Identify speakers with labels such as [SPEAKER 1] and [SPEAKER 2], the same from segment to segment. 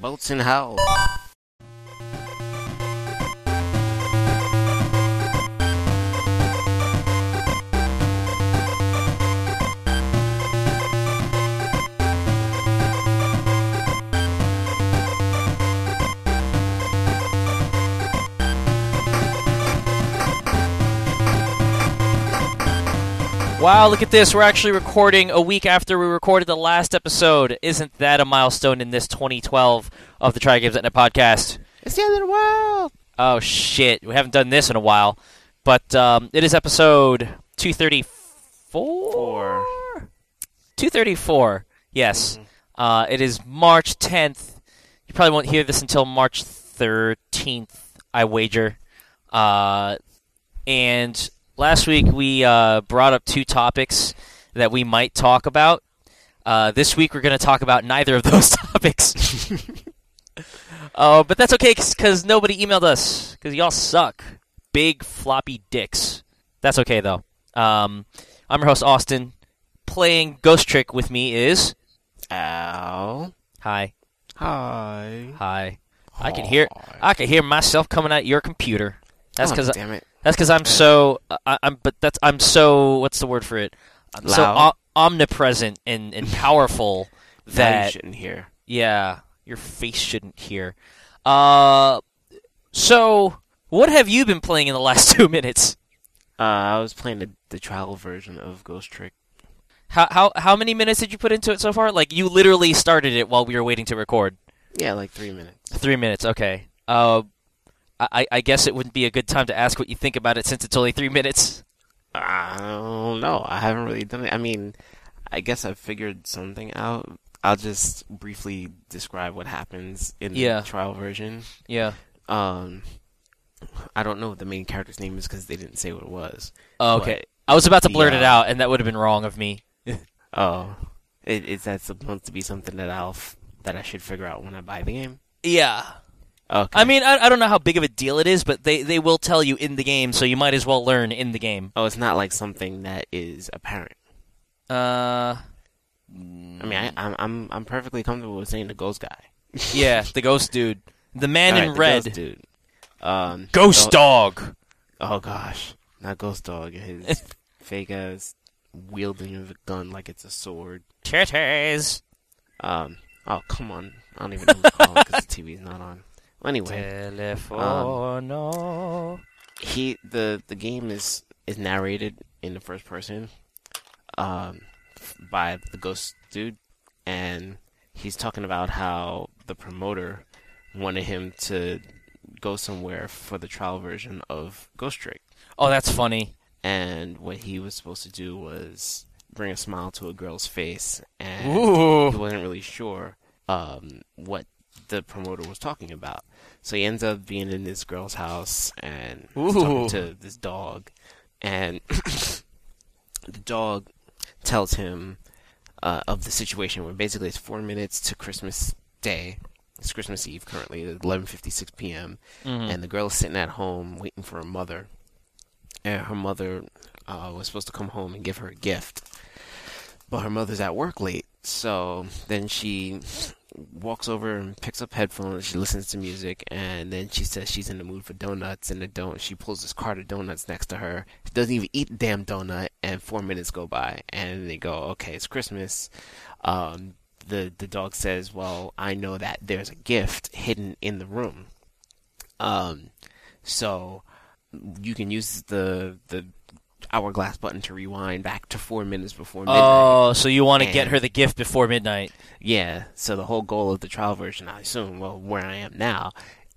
[SPEAKER 1] Boats in hell.
[SPEAKER 2] Wow, look at this. We're actually recording a week after we recorded the last episode. Isn't that a milestone in this 2012 of the Try Games Net podcast?
[SPEAKER 1] It's the end of the world.
[SPEAKER 2] Oh, shit. We haven't done this in a while. But um, it is episode 234?
[SPEAKER 1] Four.
[SPEAKER 2] 234. Yes. Uh, it is March 10th. You probably won't hear this until March 13th, I wager. Uh, and last week we uh, brought up two topics that we might talk about. Uh, this week we're going to talk about neither of those topics. uh, but that's okay because nobody emailed us because y'all suck. Big floppy dicks. That's okay though. Um, I'm your host Austin. Playing Ghost Trick with me is
[SPEAKER 1] Ow.
[SPEAKER 2] hi
[SPEAKER 1] Hi.
[SPEAKER 2] hi. I can hear I can hear myself coming out your computer. That's because oh,
[SPEAKER 1] damn it.
[SPEAKER 2] That's because I'm so I, I'm but that's I'm so what's the word for it? I'm so o- omnipresent and, and powerful
[SPEAKER 1] That you shouldn't hear.
[SPEAKER 2] yeah your face shouldn't hear. Uh, so what have you been playing in the last two minutes?
[SPEAKER 1] Uh, I was playing the, the trial version of Ghost Trick.
[SPEAKER 2] How how how many minutes did you put into it so far? Like you literally started it while we were waiting to record.
[SPEAKER 1] Yeah, like three minutes.
[SPEAKER 2] Three minutes, okay. Uh, I, I guess it wouldn't be a good time to ask what you think about it since it's only three minutes.
[SPEAKER 1] I don't know. I haven't really done it. I mean, I guess I've figured something out. I'll just briefly describe what happens in the trial version.
[SPEAKER 2] Yeah.
[SPEAKER 1] Um, I don't know what the main character's name is because they didn't say what it was.
[SPEAKER 2] Oh, okay. I was about to blurt it out, and that would have been wrong of me.
[SPEAKER 1] Oh, is that supposed to be something that I'll f- that I should figure out when I buy the game?
[SPEAKER 2] Yeah.
[SPEAKER 1] Okay.
[SPEAKER 2] I mean, I, I don't know how big of a deal it is, but they, they will tell you in the game, so you might as well learn in the game.
[SPEAKER 1] oh, it's not like something that is apparent.
[SPEAKER 2] Uh,
[SPEAKER 1] I mean, I, I'm I'm I'm perfectly comfortable with saying the ghost guy.
[SPEAKER 2] yeah, the ghost dude. The man in
[SPEAKER 1] the
[SPEAKER 2] red.
[SPEAKER 1] ghost dude. Um,
[SPEAKER 2] Ghost dog.
[SPEAKER 1] Oh gosh, not ghost dog. His fake ass wielding of a gun like it's a sword.
[SPEAKER 2] Titties.
[SPEAKER 1] Um. Oh come on. I don't even know who's calling because the TV's not on. Anyway,
[SPEAKER 2] Telefono.
[SPEAKER 1] he the the game is is narrated in the first person, um, by the ghost dude, and he's talking about how the promoter wanted him to go somewhere for the trial version of Ghost Trick.
[SPEAKER 2] oh, that's funny.
[SPEAKER 1] and what he was supposed to do was bring a smile to a girl's face, and
[SPEAKER 2] Ooh.
[SPEAKER 1] he wasn't really sure um, what the promoter was talking about. So he ends up being in this girl's house and talking to this dog, and the dog tells him uh, of the situation where basically it's four minutes to Christmas Day. It's Christmas Eve currently, at 11:56 p.m
[SPEAKER 2] Mhm.
[SPEAKER 1] and the girl is sitting at home waiting for her mother. And her mother uh, was supposed to come home and give her a gift, but her mother's at work late. So then she walks over and picks up headphones. She listens to music, and then she says she's in the mood for donuts. And the don she pulls this cart of donuts next to her. She doesn't even eat the damn donut, and four minutes go by, and they go, "Okay, it's Christmas." Um, the the dog says, "Well, I know that there's a gift hidden in the room." Um, so you can use the the hourglass button to rewind back to four minutes before midnight.
[SPEAKER 2] Oh, so you want to get her the gift before midnight?
[SPEAKER 1] Yeah. So the whole goal of the trial version, I assume, well, where I am now,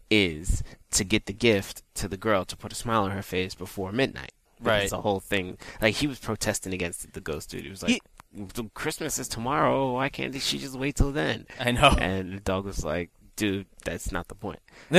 [SPEAKER 1] is to get the gift to the girl to put a smile on her face before midnight.
[SPEAKER 2] Right.
[SPEAKER 1] Because the whole thing, like he was protesting against it, the ghost dude. He was like, "The "Christmas is tomorrow. Why can't she just wait till then?"
[SPEAKER 2] I know.
[SPEAKER 1] And the dog was like, "Dude, that's not the point."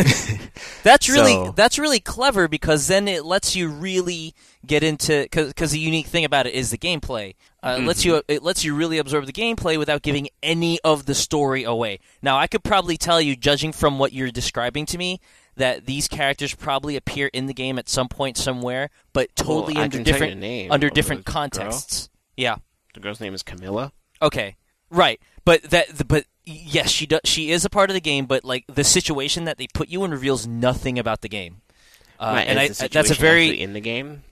[SPEAKER 2] That's really
[SPEAKER 1] So-
[SPEAKER 2] that's really clever because then it lets you really get into because the unique thing about it is the gameplay. Uh, It lets you it lets you really absorb the gameplay without giving any of the story away. Now, I could probably tell you, judging from what you're describing to me, that these characters probably appear in the game at some point somewhere, but totally
[SPEAKER 1] Well,
[SPEAKER 2] under
[SPEAKER 1] can tell you
[SPEAKER 2] different under different
[SPEAKER 1] the girl.
[SPEAKER 2] contexts. Yeah.
[SPEAKER 1] The girl's name is Kamila.
[SPEAKER 2] Okay. Right. But that but yes, she does. She is a part of the game, but like the situation that they put you in reveals nothing about the game. Uh,
[SPEAKER 1] Right,
[SPEAKER 2] and I,
[SPEAKER 1] the
[SPEAKER 2] that's a very
[SPEAKER 1] in the game.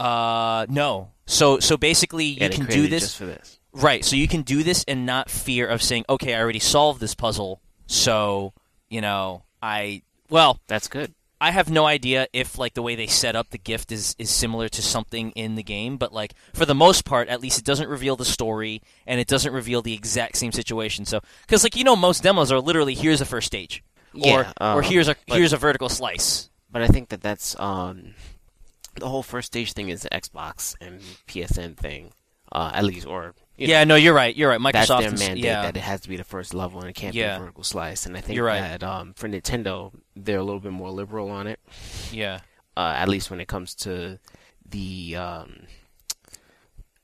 [SPEAKER 2] uh no. So so basically, you
[SPEAKER 1] Yeah, they
[SPEAKER 2] can do this
[SPEAKER 1] this.
[SPEAKER 2] right. So you can do this and not fear of saying, okay, I already solved this puzzle, so you know I well.
[SPEAKER 1] That's good.
[SPEAKER 2] I have no idea if like the way they set up the gift is is similar to something in the game, but like for the most part, at least it doesn't reveal the story and it doesn't reveal the exact same situation. So because like you know, most demos are literally here's the first stage, or
[SPEAKER 1] Yeah,
[SPEAKER 2] or
[SPEAKER 1] um,
[SPEAKER 2] here's a
[SPEAKER 1] but-
[SPEAKER 2] here's a vertical slice.
[SPEAKER 1] But I think that that's um, the whole first stage thing is the Xbox and PSN thing, uh, at least, or you know,
[SPEAKER 2] Yeah, no, you're right. You're right.
[SPEAKER 1] that's
[SPEAKER 2] Microsoft,
[SPEAKER 1] their
[SPEAKER 2] is-
[SPEAKER 1] mandate
[SPEAKER 2] yeah,
[SPEAKER 1] that it has to be the first level and it can't be
[SPEAKER 2] Yeah.
[SPEAKER 1] a vertical slice. And I think
[SPEAKER 2] You're right.
[SPEAKER 1] that um, for Nintendo, they're a little bit more liberal on it,
[SPEAKER 2] yeah,
[SPEAKER 1] uh, at least when it comes to the um,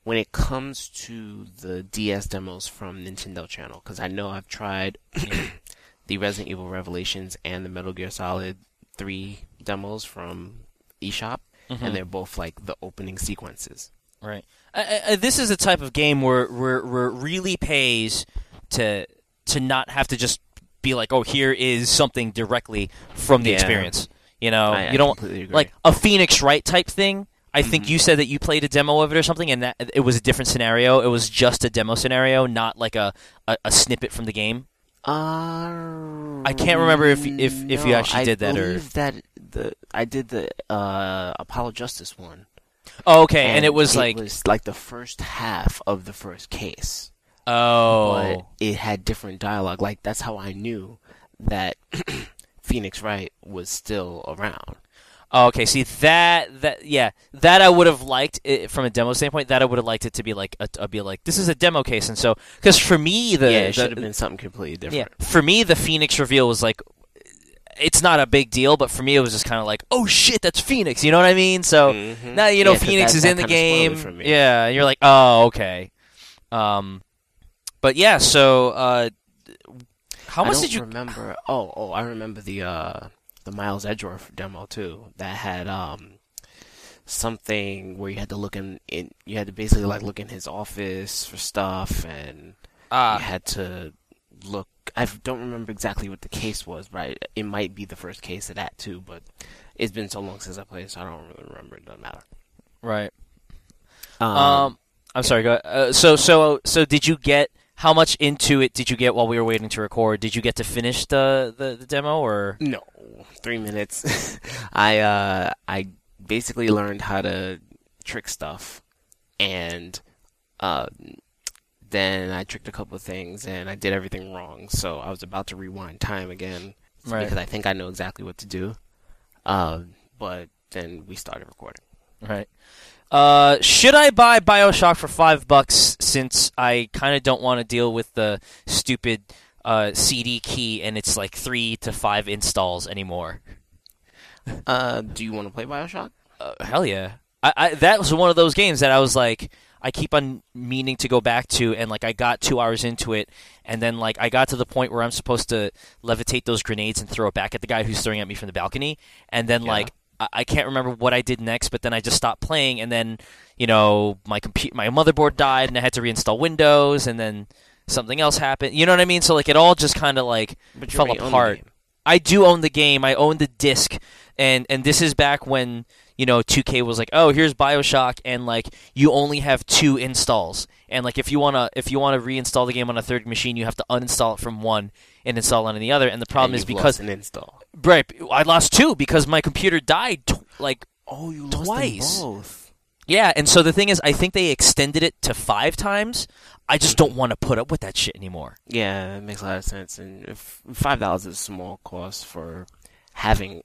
[SPEAKER 1] when it comes to the DS demos from Nintendo Channel. Because I know I've tried the Resident Evil Revelations and the Metal Gear Solid Three demos from eShop,
[SPEAKER 2] Mhm.
[SPEAKER 1] and they're both like the opening sequences.
[SPEAKER 2] right. I, I, this is a type of game where where where it really pays to to not have to just be like, oh, here is something directly from the
[SPEAKER 1] Yeah.
[SPEAKER 2] experience. You know,
[SPEAKER 1] I-
[SPEAKER 2] you don't like a Phoenix Wright type thing. I think
[SPEAKER 1] Mhm.
[SPEAKER 2] you said that you played a demo of it or something, and that it was a different scenario. It was just a demo scenario, not like a, a, a snippet from the game.
[SPEAKER 1] Uh,
[SPEAKER 2] I can't remember if- if- if you actually did that or-
[SPEAKER 1] believe that the I did the uh, Apollo Justice one.
[SPEAKER 2] Oh, okay, and, it was like,
[SPEAKER 1] was like the first half of the first case,
[SPEAKER 2] oh,
[SPEAKER 1] but it had different dialogue. Like that's how I knew that Phoenix Wright was still around.
[SPEAKER 2] Oh, okay. See that that yeah that I would have liked it from a demo standpoint. That I would have liked it to be like a, a be like this is a demo case, and so because for me the
[SPEAKER 1] yeah, it should have been something completely different.
[SPEAKER 2] yeah for me the Phoenix reveal was like it's not a big deal, but for me it was just kind of like oh shit that's Phoenix. You know what I mean? So
[SPEAKER 1] Mhm.
[SPEAKER 2] now you know
[SPEAKER 1] Yeah,
[SPEAKER 2] Phoenix
[SPEAKER 1] that-
[SPEAKER 2] is
[SPEAKER 1] that
[SPEAKER 2] in the
[SPEAKER 1] kinda spoiled it
[SPEAKER 2] game. Yeah, and you're like oh okay. Um, but yeah, so uh, how much did you?
[SPEAKER 1] remember? Oh, oh, I remember the uh, the Miles Edgeworth demo too. That had um something where you had to look in, in you had to basically like look in his office for stuff, and
[SPEAKER 2] Ah,
[SPEAKER 1] you had to look. I don't remember exactly what the case was, right? It might be the first case of that too, but it's been so long since I played, so I don't really remember. It doesn't matter.
[SPEAKER 2] right.
[SPEAKER 1] Um,
[SPEAKER 2] Um, I'm sorry. Go. Uh, so so so did you get how much into it did you get while we were waiting to record? Did you get to finish the the, the demo or?
[SPEAKER 1] No, three minutes. I uh, I basically learned how to trick stuff, and uh, then I tricked a couple of things, and I did everything wrong. So I was about to rewind time again
[SPEAKER 2] Right.
[SPEAKER 1] because I think I know exactly what to do. Uh, but then we started recording.
[SPEAKER 2] Right. Uh, should I buy Bioshock for five bucks since I kind of don't want to deal with the stupid uh, CD key and it's like three to five installs anymore?
[SPEAKER 1] Uh, do you want to play Bioshock?
[SPEAKER 2] Uh, hell yeah! I, I that was one of those games that I was like, I keep on meaning to go back to, and like I got two hours into it, and then like I got to the point where I'm supposed to levitate those grenades and throw it back at the guy who's throwing at me from the balcony, and then
[SPEAKER 1] Yeah.
[SPEAKER 2] like I, I can't remember what I did next, but then I just stopped playing, and then you know my computer, my motherboard died, and I had to reinstall Windows, and then something else happened. You know what I mean? So like it all just kind of like fell
[SPEAKER 1] already own the
[SPEAKER 2] apart. I do own the game. I own the disc, and and this is back when you know 2K was like, oh, here's Bioshock, and like you only have two installs, and like if you wanna if you wanna reinstall the game on a third machine, you have to uninstall it from one and install it on the other. And the problem
[SPEAKER 1] And
[SPEAKER 2] is because
[SPEAKER 1] lost an install.
[SPEAKER 2] right, I lost two because my computer died. Tw- like
[SPEAKER 1] Oh, you
[SPEAKER 2] Twice.
[SPEAKER 1] both.
[SPEAKER 2] yeah, and so the thing is, I think they extended it to five times. I just don't want to put up with that shit anymore.
[SPEAKER 1] Yeah, it makes a lot of sense. And if five dollars is a small cost for having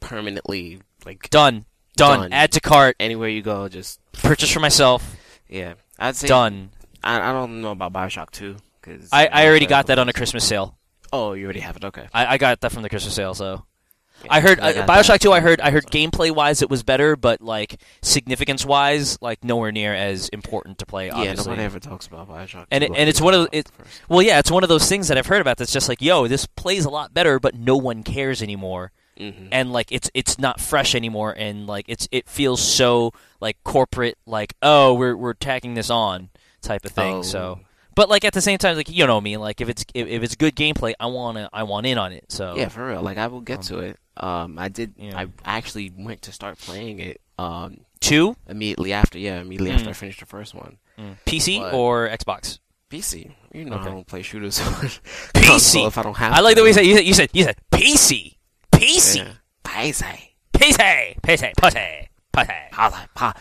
[SPEAKER 1] permanently like
[SPEAKER 2] Done, done.
[SPEAKER 1] Done.
[SPEAKER 2] Add to cart.
[SPEAKER 1] anywhere you go, just
[SPEAKER 2] Purchase for myself.
[SPEAKER 1] yeah. I'd say
[SPEAKER 2] Done.
[SPEAKER 1] I, I don't know about Bioshock Two because
[SPEAKER 2] I, I already got that on a Christmas sale.
[SPEAKER 1] Oh, you already have it. Okay.
[SPEAKER 2] I, I got that from the Christmas sale. So
[SPEAKER 1] Yeah,
[SPEAKER 2] I heard
[SPEAKER 1] I
[SPEAKER 2] uh, Bioshock
[SPEAKER 1] that
[SPEAKER 2] Two. I heard I heard gameplay wise it was better, but like significance wise, like nowhere near as important to play.
[SPEAKER 1] Yeah,
[SPEAKER 2] Obviously.
[SPEAKER 1] nobody ever talks about Bioshock.
[SPEAKER 2] And
[SPEAKER 1] 2,
[SPEAKER 2] it- and it's one of
[SPEAKER 1] first.
[SPEAKER 2] Well, yeah, it's one of those things that I've heard about. That's just like, yo, this plays a lot better, but no one cares anymore,
[SPEAKER 1] Mhm.
[SPEAKER 2] and like it's it's not fresh anymore, and like it's it feels so like corporate, like oh we're we're tacking this on type of thing.
[SPEAKER 1] Oh.
[SPEAKER 2] So, But like at the same time, like you know me, like if it's if, if it's good gameplay, I wanna I want in on it. So
[SPEAKER 1] Yeah, for real. Like I will get
[SPEAKER 2] Um,
[SPEAKER 1] to it. Um, I did.
[SPEAKER 2] yeah.
[SPEAKER 1] I actually went to start playing it. Um,
[SPEAKER 2] two
[SPEAKER 1] immediately after. Yeah, immediately
[SPEAKER 2] Mm.
[SPEAKER 1] after I finished the first one.
[SPEAKER 2] PC
[SPEAKER 1] What?
[SPEAKER 2] or Xbox.
[SPEAKER 1] PC. You know
[SPEAKER 2] Okay.
[SPEAKER 1] I don't play shooters on
[SPEAKER 2] PC.
[SPEAKER 1] if I don't have.
[SPEAKER 2] I like
[SPEAKER 1] to.
[SPEAKER 2] the way you said you said you said, you said PC PC
[SPEAKER 1] Yeah. PC.
[SPEAKER 2] PC PC PC PC.
[SPEAKER 1] Pa- pa- pa-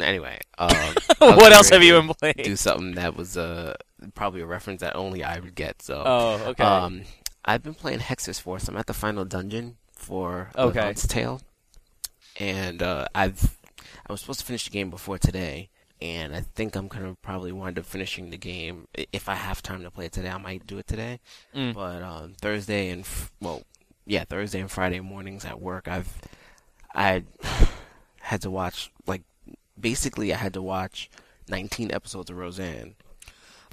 [SPEAKER 1] Anyway, um,
[SPEAKER 2] what else have you been playing?
[SPEAKER 1] Do something that was uh probably a reference that only I would get. So,
[SPEAKER 2] Oh, okay.
[SPEAKER 1] um, I've been playing Hexyz Force. I'm at the final dungeon for
[SPEAKER 2] Okay.
[SPEAKER 1] Levant's Tale, and uh, I've I was supposed to finish the game before today, and I think I'm gonna probably wind up finishing the game if I have time to play it today. I might do it today,
[SPEAKER 2] Mm.
[SPEAKER 1] but um, Thursday and well, yeah, Thursday and Friday mornings at work, I've I had to watch like basically I had to watch 19 episodes of Roseanne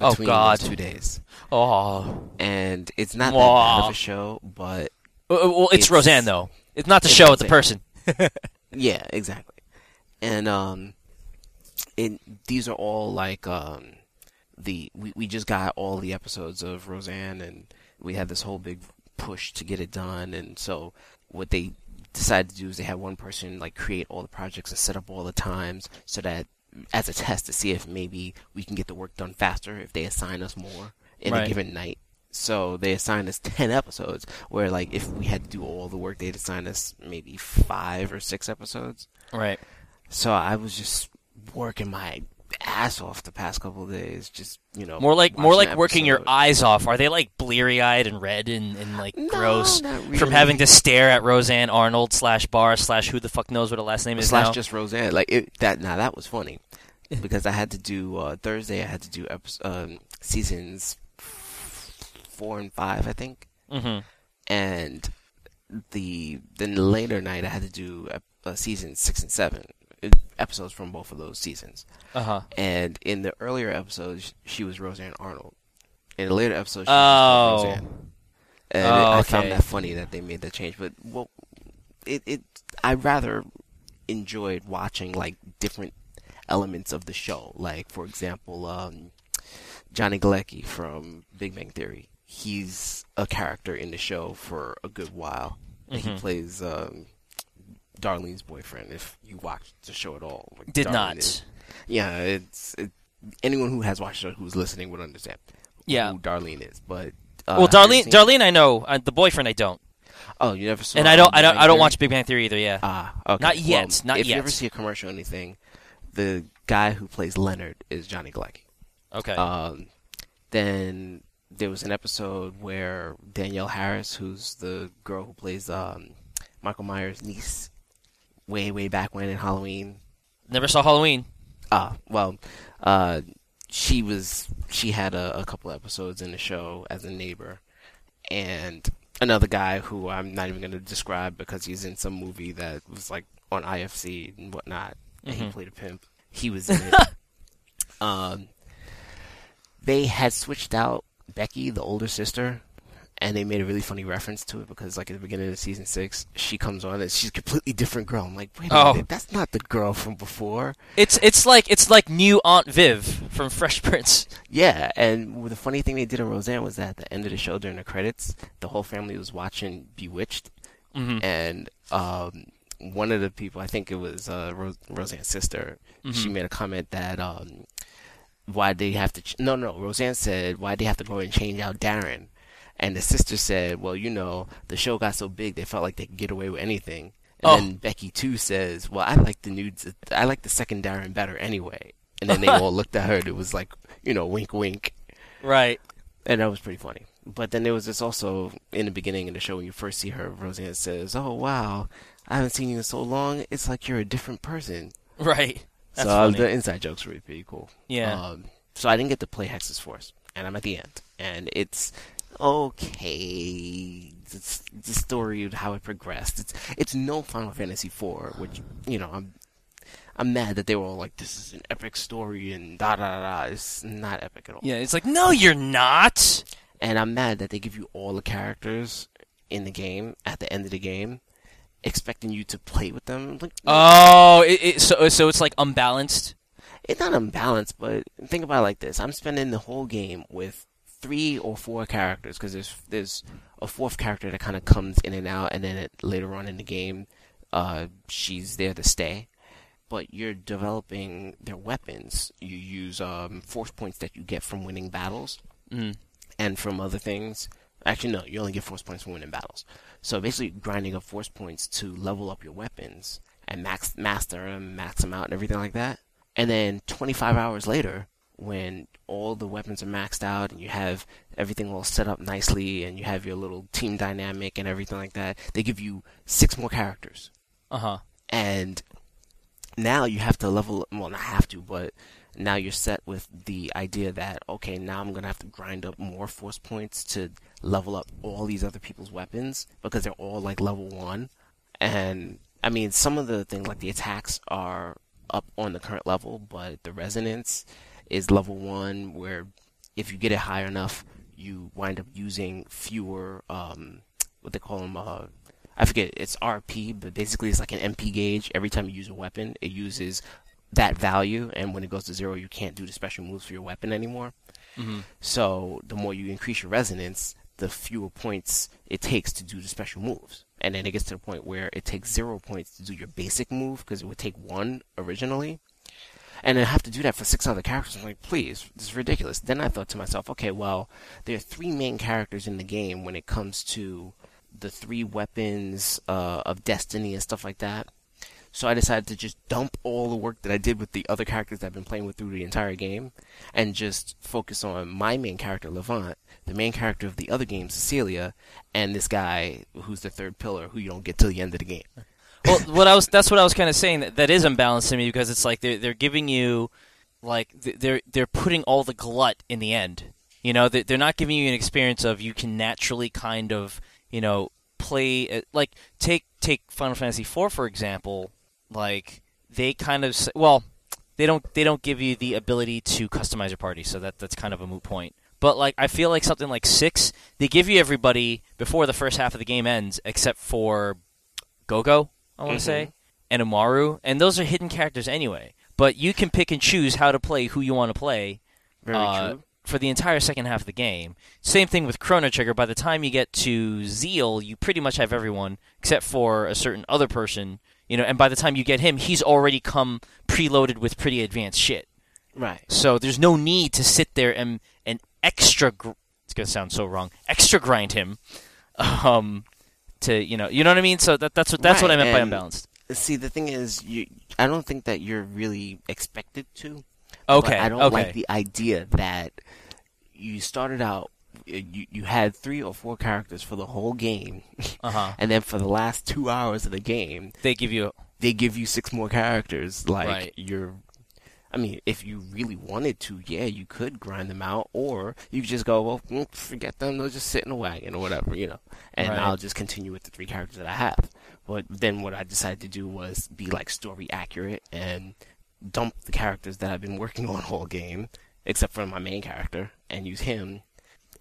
[SPEAKER 2] Oh, God.
[SPEAKER 1] those two days,
[SPEAKER 2] Oh,
[SPEAKER 1] and it's not that bad
[SPEAKER 2] Aw.
[SPEAKER 1] of a show, but
[SPEAKER 2] Uh, well, it's,
[SPEAKER 1] It's-
[SPEAKER 2] Roseanne though. It's not the
[SPEAKER 1] it's
[SPEAKER 2] show; it's the person.
[SPEAKER 1] Yeah, exactly. And um, it these are all like um, the we we just got all the episodes of Roseanne, and we had this whole big push to get it done. And so what they decided to do is they had one person like create all the projects and set up all the times, so that as a test to see if maybe we can get the work done faster if they assign us more in
[SPEAKER 2] Right.
[SPEAKER 1] a given night. So they assigned us ten episodes, where like if we had to do all the work, they'd assign us maybe five or six episodes.
[SPEAKER 2] Right.
[SPEAKER 1] So I was just working my ass off the past couple of days, just you know,
[SPEAKER 2] More like more like working your eyes off. Are they like bleary eyed and red and, and like
[SPEAKER 1] No,
[SPEAKER 2] gross
[SPEAKER 1] not
[SPEAKER 2] from having to stare at Roseanne Arnold slash Barr slash who the fuck knows what her last name is
[SPEAKER 1] slash
[SPEAKER 2] now?
[SPEAKER 1] just Roseanne. Like it, that. Now that was funny because I had to do uh, Thursday. I had to do episode, um, seasons four and five, I think,
[SPEAKER 2] hmm
[SPEAKER 1] and the then the later night I had to do uh, season six and seven episodes from both of those seasons.
[SPEAKER 2] Uh huh.
[SPEAKER 1] And in the earlier episodes, she was Roseanne Arnold. In the later episodes, she
[SPEAKER 2] Oh.
[SPEAKER 1] was Roseanne. And
[SPEAKER 2] Oh,
[SPEAKER 1] I found that funny that they made that change. But well, it it I rather enjoyed watching like different elements of the show. Like for example, um, Johnny Galecki from Big Bang Theory. He's a character in the show for a good while. And He plays um, Darlene's boyfriend. If you watched the show at all, Like,
[SPEAKER 2] Did
[SPEAKER 1] Darlene
[SPEAKER 2] not.
[SPEAKER 1] is- yeah, it's it, anyone who has watched it who's listening would understand.
[SPEAKER 2] Yeah.
[SPEAKER 1] who Darlene is. But uh,
[SPEAKER 2] well, Darlene, Darlene, I know. Uh, the boyfriend, I don't.
[SPEAKER 1] Oh, you never saw.
[SPEAKER 2] and I don't, I don't, I don't
[SPEAKER 1] Theory?
[SPEAKER 2] watch Big Bang Theory either. Yeah.
[SPEAKER 1] Ah, okay.
[SPEAKER 2] Not yet,
[SPEAKER 1] Well,
[SPEAKER 2] not
[SPEAKER 1] if you ever see a commercial or anything, the guy who plays Leonard is Johnny Galecki.
[SPEAKER 2] okay.
[SPEAKER 1] Um, then there was an episode where Danielle Harris, who's the girl who plays um, Michael Myers' niece, way way back when in Halloween.
[SPEAKER 2] Never saw Halloween.
[SPEAKER 1] Ah, well, uh, she was she had a, a couple episodes in the show as a neighbor, and another guy who I'm not even going to describe because he's in some movie that was like on IFC and whatnot, and he
[SPEAKER 2] Mhm.
[SPEAKER 1] played a pimp. He was in it. um, they had switched out Becky, the older sister, and they made a really funny reference to it because, like, at the beginning of season six, she comes on and she's a completely different girl. I'm like, wait a
[SPEAKER 2] Oh.
[SPEAKER 1] minute, that's not the girl from before.
[SPEAKER 2] It's it's like it's like new Aunt Viv from Fresh Prince.
[SPEAKER 1] Yeah, and the funny thing they did in Roseanne was that at the end of the show during the credits, the whole family was watching Bewitched,
[SPEAKER 2] hmm
[SPEAKER 1] and um, one of the people, I think it was uh, Ro- Roseanne's sister, she
[SPEAKER 2] Mhm.
[SPEAKER 1] made a comment that um, why they have to? Ch- no, no, Roseanne said why they have to go and change out Darrin, and the sister said, well, you know, the show got so big they felt like they could get away with anything. And
[SPEAKER 2] Oh.
[SPEAKER 1] then Becky too says, "Well, I like the nudes. I like the second Darrin better anyway." And then they all looked at her. and It was like, you know, wink, wink.
[SPEAKER 2] Right.
[SPEAKER 1] And that was pretty funny. But then there was this also in the beginning of the show when you first see her, Roseanne says, "Oh wow, I haven't seen you in so long. It's like you're a different person."
[SPEAKER 2] Right. That's
[SPEAKER 1] so
[SPEAKER 2] funny.
[SPEAKER 1] the inside jokes were really pretty cool.
[SPEAKER 2] Yeah.
[SPEAKER 1] Um, so I didn't get to play Hexyz Force, and I'm at the end, and it's okay. It's the story of how it progressed. It's it's no Final Fantasy IV, which you know I'm I'm mad that they were all like, "This is an epic story," and da da da. da. It's not epic at all.
[SPEAKER 2] yeah. It's like no, you're not.
[SPEAKER 1] And I'm mad that they give you all the characters in the game at the end of the game, expecting you to play with them. Like,
[SPEAKER 2] Oh, it, it, so so it's like unbalanced.
[SPEAKER 1] it's not unbalanced, but think about it like this: I'm spending the whole game with three or four characters because there's there's a fourth character that kind of comes in and out, and then it, later on in the game, uh, she's there to stay. But you're developing their weapons. You use um, force points that you get from winning battles
[SPEAKER 2] Mm.
[SPEAKER 1] and from other things. Actually, no, you only get force points from winning battles. So basically, grinding up force points to level up your weapons and max master them, max them out, and everything like that. And then 25 hours later, when all the weapons are maxed out and you have everything all set up nicely and you have your little team dynamic and everything like that, they give you six more characters.
[SPEAKER 2] Uh huh.
[SPEAKER 1] And now you have to level well not have to but now you're set with the idea that okay now i'm going to have to grind up more force points to level up all these other people's weapons because they're all like level 1 and i mean some of the things like the attacks are up on the current level but the resonance is level 1 where if you get it high enough you wind up using fewer um what they call them uh I forget it's RP, but basically it's like an MP gauge. Every time you use a weapon, it uses that value, and when it goes to zero, you can't do the special moves for your weapon anymore.
[SPEAKER 2] hmm
[SPEAKER 1] So the more you increase your resonance, the fewer points it takes to do the special moves. And then it gets to the point where it takes zero points to do your basic move because it would take one originally. And I have to do that for six other characters. I'm like, please, this is ridiculous. Then I thought to myself, okay, well, there are three main characters in the game when it comes to the three weapons uh, of destiny and stuff like that. So I decided to just dump all the work that I did with the other characters that I've been playing with through the entire game and just focus on my main character, Levant, the main character of the other game, Cecilia, and this guy who's the third pillar who you don't get till the end of the game.
[SPEAKER 2] Well, what I was that's what I was kind of saying that, that is unbalanced to me because it's like they're they're giving you like they're they're putting all the glut in the end. You know, they- they're not giving you an experience of you can naturally kind of you know play uh, like take take Final Fantasy IV for example. Like they kind of well they don't they don't give you the ability to customize your party, so that that's kind of a moot point. But like I feel like something like six, they give you everybody before the first half of the game ends, except for Gogo, I want to
[SPEAKER 1] Mhm.
[SPEAKER 2] say, and Umaro, and those are hidden characters anyway. But you can pick and choose how to play who you want to play
[SPEAKER 1] Very
[SPEAKER 2] uh,
[SPEAKER 1] true.
[SPEAKER 2] for the entire second half of the game. Same thing with Chrono Trigger. By the time you get to Zeal, you pretty much have everyone except for a certain other person. You know, and by the time you get him, he's already come preloaded with pretty advanced shit.
[SPEAKER 1] Right.
[SPEAKER 2] So there's no need to sit there and and extra. Gr- it's gonna sound so wrong. Extra grind him, um, to you know, you know what I mean. So that that's what that's what I
[SPEAKER 1] Right,
[SPEAKER 2] meant by unbalanced.
[SPEAKER 1] See, the thing is, you. I don't think that you're really expected to.
[SPEAKER 2] Okay,
[SPEAKER 1] I don't
[SPEAKER 2] okay,
[SPEAKER 1] like the idea that you started out. You you had three or four characters for the whole game,
[SPEAKER 2] uh huh.
[SPEAKER 1] and then for the last two hours of the game,
[SPEAKER 2] They give you
[SPEAKER 1] they give you six more characters. Like
[SPEAKER 2] Right.
[SPEAKER 1] you're. I mean, if you really wanted to, yeah, you could grind them out, or you could just go, well, mm, forget them; they'll just sit in a wagon or whatever, you know. And
[SPEAKER 2] Right.
[SPEAKER 1] I'll just continue with the three characters that I have. But then what I decided to do was be like story accurate and dump the characters that I've been working on whole game, except for my main character, and use him,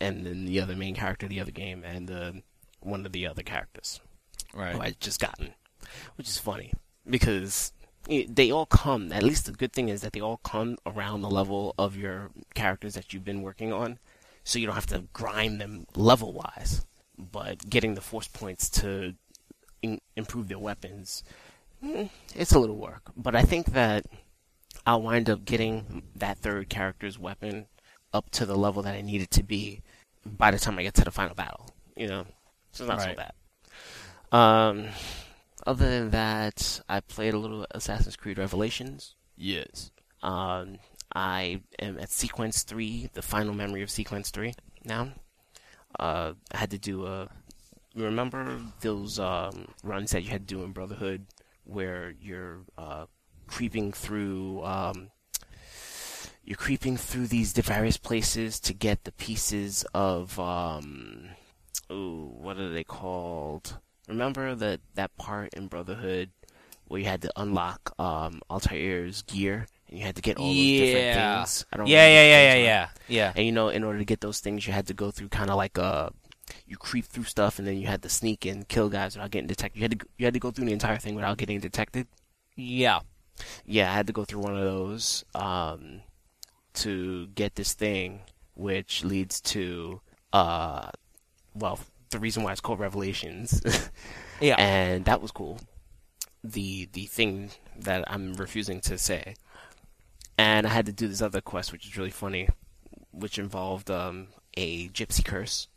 [SPEAKER 1] and then the other main character of the other game, and uh, one of the other characters
[SPEAKER 2] right.
[SPEAKER 1] who I just gotten, which is funny because they all come. At least the good thing is that they all come around the level of your characters that you've been working on, so you don't have to grind them level wise. But getting the force points to in- improve their weapons, mm, it's a little work. But I think that I'll wind up getting that third character's weapon up to the level that I need it to be by the time I get to the final battle. You know, so it's not so
[SPEAKER 2] Right.
[SPEAKER 1] bad. Um, other than that, I played a little Assassin's Creed Revelations.
[SPEAKER 2] Yes.
[SPEAKER 1] Um, I am at Sequence 3, the final memory of Sequence 3 now. Uh, I had to do a. You remember those um, runs that you had to do in Brotherhood where you're uh, creeping through. Um, you're creeping through these various places to get the pieces of. Um, ooh, what are they called? Remember that, that part in Brotherhood where you had to unlock um, Altair's gear and you had to get all those different things? I don't
[SPEAKER 2] Yeah, yeah, yeah, yeah, yeah, yeah.
[SPEAKER 1] And you know, in order to get those things, you had to go through kind of like a. You creep through stuff, and then you had to sneak and kill guys without getting detected. You had to you had to go through the entire thing without getting detected.
[SPEAKER 2] Yeah.
[SPEAKER 1] Yeah, I had to go through one of those um, to get this thing, which leads to, uh, well, the reason why it's called Revelations,
[SPEAKER 2] Yeah.
[SPEAKER 1] and that was cool. The the thing that I'm refusing to say, and I had to do this other quest, which is really funny, which involved um, a gypsy curse.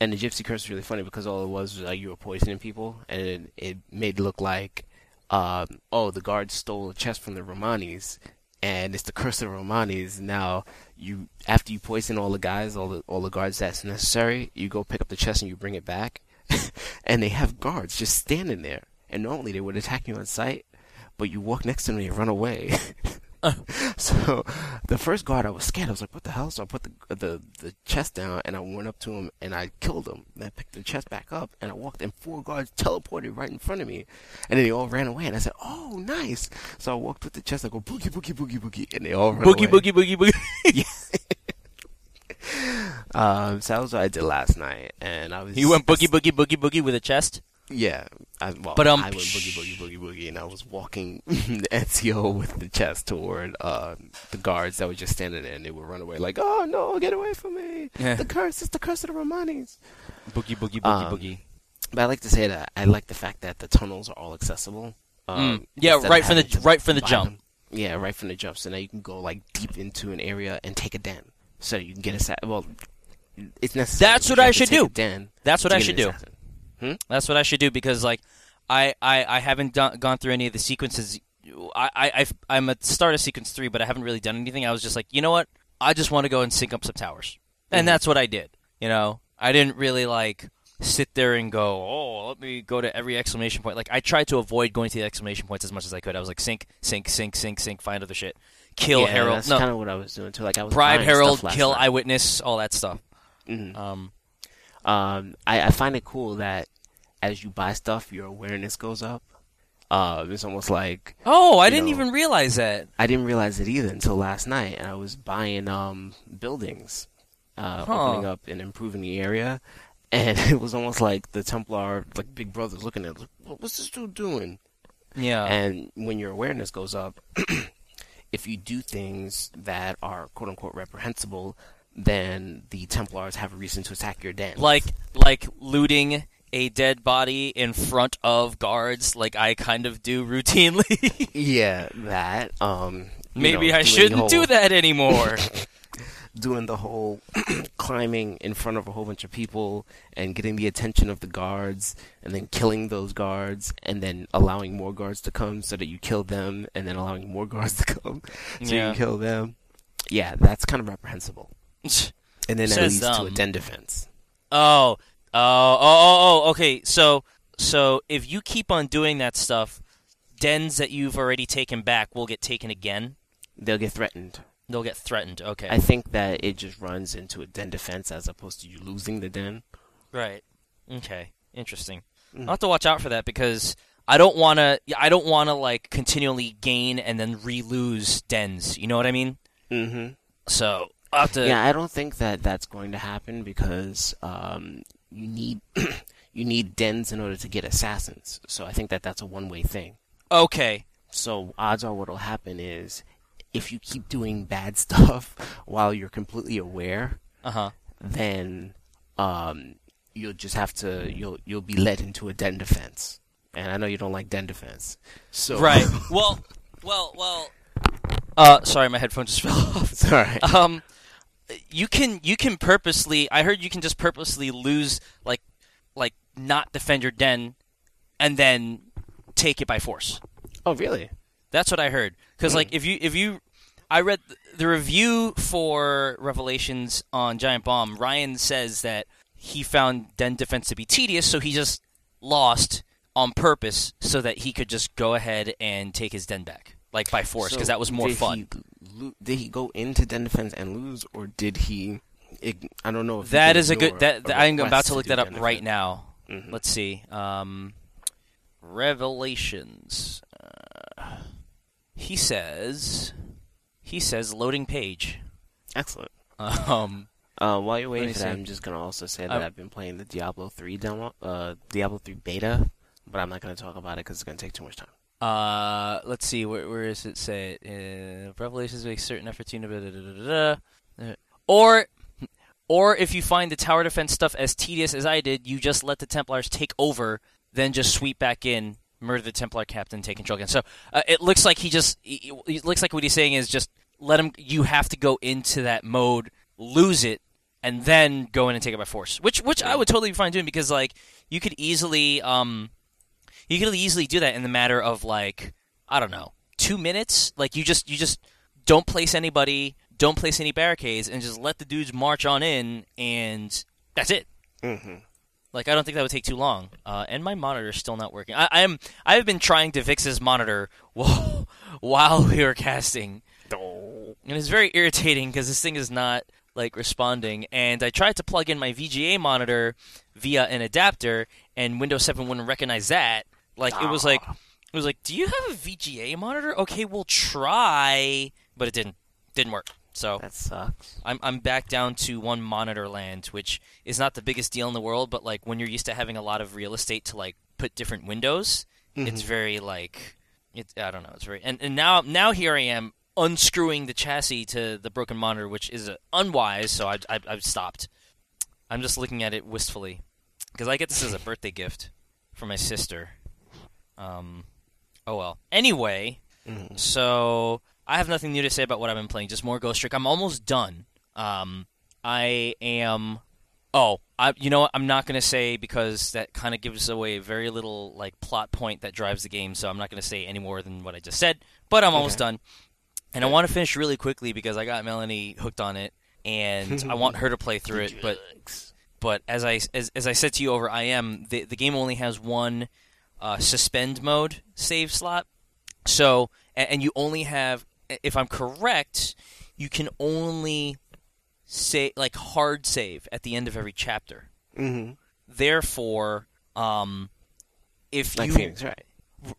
[SPEAKER 1] And the gypsy curse was really funny because all it was was like you were poisoning people, and it, it made it look like, um, oh, the guards stole a chest from the Romanis, and it's the curse of Romanis. Now you, after you poison all the guys, all the all the guards that's necessary, you go pick up the chest and you bring it back, and they have guards just standing there. And normally they would attack you on sight, but you walk next to them and you run away. so the first guard, I was scared. I was like, "What the hell?" So I put the the the chest down and I went up to him and I killed him. And I picked the chest back up and I walked, and four guards teleported right in front of me, and then they all ran away. And I said, "Oh, nice!" So I walked with the chest. I go boogie boogie boogie boogie, and they all ran
[SPEAKER 2] Boogie,
[SPEAKER 1] away.
[SPEAKER 2] boogie, boogie, boogie.
[SPEAKER 1] Um, so that was what I did last night, and I was
[SPEAKER 2] You went boogie, boogie, boogie, boogie with a chest.
[SPEAKER 1] Yeah, I, well,
[SPEAKER 2] But, um,
[SPEAKER 1] I went boogie boogie boogie boogie, and I was walking the NCO with the chest toward uh, the guards that were just standing there, and they would run away like, "Oh no, get away from me!
[SPEAKER 2] Yeah.
[SPEAKER 1] The curse! It's the curse of the Romanis!"
[SPEAKER 2] Boogie, boogie, boogie,
[SPEAKER 1] Um,
[SPEAKER 2] boogie.
[SPEAKER 1] But I like to say that I like the fact that the tunnels are all accessible. Um,
[SPEAKER 2] Mm. Yeah, right from the right from the jump.
[SPEAKER 1] them. Yeah, right from the jump. So now you can go like deep into an area and take a den, so you can get a sa- well. It's necessary.
[SPEAKER 2] That's what I should do.
[SPEAKER 1] Den
[SPEAKER 2] That's what I should do.
[SPEAKER 1] assassin.
[SPEAKER 2] That's what I should do because like I I, I haven't done, gone through any of the sequences. I I I've, I'm at the start of sequence three, but I haven't really done anything. I was just like, you know what? I just want to go and sync up some towers, and
[SPEAKER 1] Mhm.
[SPEAKER 2] that's what I did. You know, I didn't really like sit there and go, oh, let me go to every exclamation point. Like I tried to avoid going to the exclamation points as much as I could. I was like, sync, sync, sync, sync, sync, find other shit, kill
[SPEAKER 1] yeah,
[SPEAKER 2] Herald,
[SPEAKER 1] That's
[SPEAKER 2] no,
[SPEAKER 1] kind of what I was doing too. Like I was
[SPEAKER 2] bribe Herald, kill
[SPEAKER 1] night.
[SPEAKER 2] eyewitness, all that stuff.
[SPEAKER 1] Mhm.
[SPEAKER 2] Um,
[SPEAKER 1] Um, I, I find it cool that as you buy stuff, your awareness goes up. Uh, it's almost like
[SPEAKER 2] oh, I didn't
[SPEAKER 1] know,
[SPEAKER 2] even realize that.
[SPEAKER 1] I didn't realize it either until last night, and I was buying um buildings, uh,
[SPEAKER 2] Huh.
[SPEAKER 1] opening up and improving the area, and it was almost like the Templar, like Big Brother's looking at, like, what's this dude doing?
[SPEAKER 2] Yeah.
[SPEAKER 1] And when your awareness goes up, if you do things that are quote unquote reprehensible, then the Templars have a reason to attack your den.
[SPEAKER 2] like like looting a dead body in front of guards like I kind of do routinely.
[SPEAKER 1] yeah, that. Um,
[SPEAKER 2] Maybe
[SPEAKER 1] know,
[SPEAKER 2] I shouldn't do that anymore.
[SPEAKER 1] doing the whole climbing in front of a whole bunch of people and getting the attention of the guards and then killing those guards and then allowing more guards to come so that you kill them and then allowing more guards to come so
[SPEAKER 2] Yeah.
[SPEAKER 1] you kill them. Yeah, that's kind of reprehensible. And then that
[SPEAKER 2] Says
[SPEAKER 1] leads to a den defense.
[SPEAKER 2] oh, oh, oh, oh, oh. Okay, so so if you keep on doing that stuff, dens that you've already taken back will get taken again.
[SPEAKER 1] They'll get threatened.
[SPEAKER 2] They'll get threatened. Okay,
[SPEAKER 1] I think that it just runs into a den defense as opposed to you losing the den.
[SPEAKER 2] right. Okay, interesting.
[SPEAKER 1] Mm.
[SPEAKER 2] I'll have to watch out for that because I don't want to. I don't want to like continually gain and then re-lose dens. You know what I mean?
[SPEAKER 1] Mm-hmm.
[SPEAKER 2] So to.
[SPEAKER 1] Yeah, I don't think that that's going to happen because um, you need you need dens in order to get assassins. So I think that that's a one-way thing.
[SPEAKER 2] Okay.
[SPEAKER 1] So odds are what'll happen is if you keep doing bad stuff while you're completely aware,
[SPEAKER 2] Uh huh.
[SPEAKER 1] then um, you'll just have to you'll you'll be led into a den defense. And I know you don't like den defense, so
[SPEAKER 2] Right. well, well, well. Uh, sorry, my headphone just fell off.
[SPEAKER 1] right.
[SPEAKER 2] Um, you can you can purposely. I heard you can just purposely lose like like not defend your den, and then take it by force.
[SPEAKER 1] Oh, really?
[SPEAKER 2] That's what I heard. Because like if you if you, I read the review for Revelations on Giant Bomb. Ryan says that he found den defense to be tedious, so he just lost on purpose so that he could just go ahead and take his den back, like by force, because
[SPEAKER 1] So
[SPEAKER 2] that was more fun.
[SPEAKER 1] He, lo- did he go into den defense and lose, or did he? ig- I don't know.
[SPEAKER 2] That is a good. That,
[SPEAKER 1] a
[SPEAKER 2] I'm about to look
[SPEAKER 1] do
[SPEAKER 2] that up right now.
[SPEAKER 1] Mhm.
[SPEAKER 2] Let's see. Um, Revelations. Uh, he says. He says loading page.
[SPEAKER 1] Excellent.
[SPEAKER 2] Um,
[SPEAKER 1] Uh, while you're waiting for that. I'm just gonna also say that
[SPEAKER 2] I'm-
[SPEAKER 1] I've been playing the Diablo 3 demo, uh, Diablo 3 beta, but I'm not gonna talk about it because it's gonna take too much time.
[SPEAKER 2] Uh, let's see, where where is it say it? Uh, Revelations make certain efforts to da, da, da. Uh, or or if you find the tower defense stuff as tedious as I did, you just let the Templars take over, then just sweep back in, murder the Templar captain, take control again. So uh, it looks like he just he, it looks like what he's saying is just let him. You have to go into that mode, lose it, and then go in and take it by force. Which which I would totally be fine doing because like you could easily um you could easily do that in the matter of like I don't know two minutes. Like you just you just don't place anybody, don't place any barricades, and just let the dudes march on in, and that's it.
[SPEAKER 1] Mm-hmm.
[SPEAKER 2] Like I don't think that would take too long. Uh, and my monitor is still not working. I, am I have been trying to fix this monitor while while we were casting, and it's very irritating because this thing is not like responding. And I tried to plug in my VGA monitor via an adapter, and Windows 7 wouldn't recognize that. Like it was like it was like, "Do you have a VGA monitor? Okay, we'll try," but it didn't didn't work. So
[SPEAKER 1] That sucks.
[SPEAKER 2] I'm I'm back down to one monitor land, which is not the biggest deal in the world, but like when you're used to having a lot of real estate to like put different windows, it's very like it, I don't know, it's very and, and now now here I am unscrewing the chassis to the broken monitor, which is uh, unwise, so I I I've stopped. I'm just looking at it wistfully because I get this as a birthday gift for my sister. Um, oh well. Anyway,
[SPEAKER 1] Mhm.
[SPEAKER 2] so I have nothing new to say about what I've been playing. Just more Ghost Trick. I'm almost done. Um, I am. Oh, I. You know what? I'm not gonna say because that kind of gives away very little like plot point that drives the game. So I'm not gonna say any more than what I just said. But I'm almost done, and I want to finish really quickly because I got Melanie hooked on it, and I want her to play through it. But but as I as, as I said to you over IM, the the game only has one uh, suspend mode save slot. So and, and you only have, if I'm correct, you can only say like hard save at the end of every chapter.
[SPEAKER 1] Mhm.
[SPEAKER 2] Therefore, um, if
[SPEAKER 1] Like
[SPEAKER 2] you
[SPEAKER 1] Phoenix, right?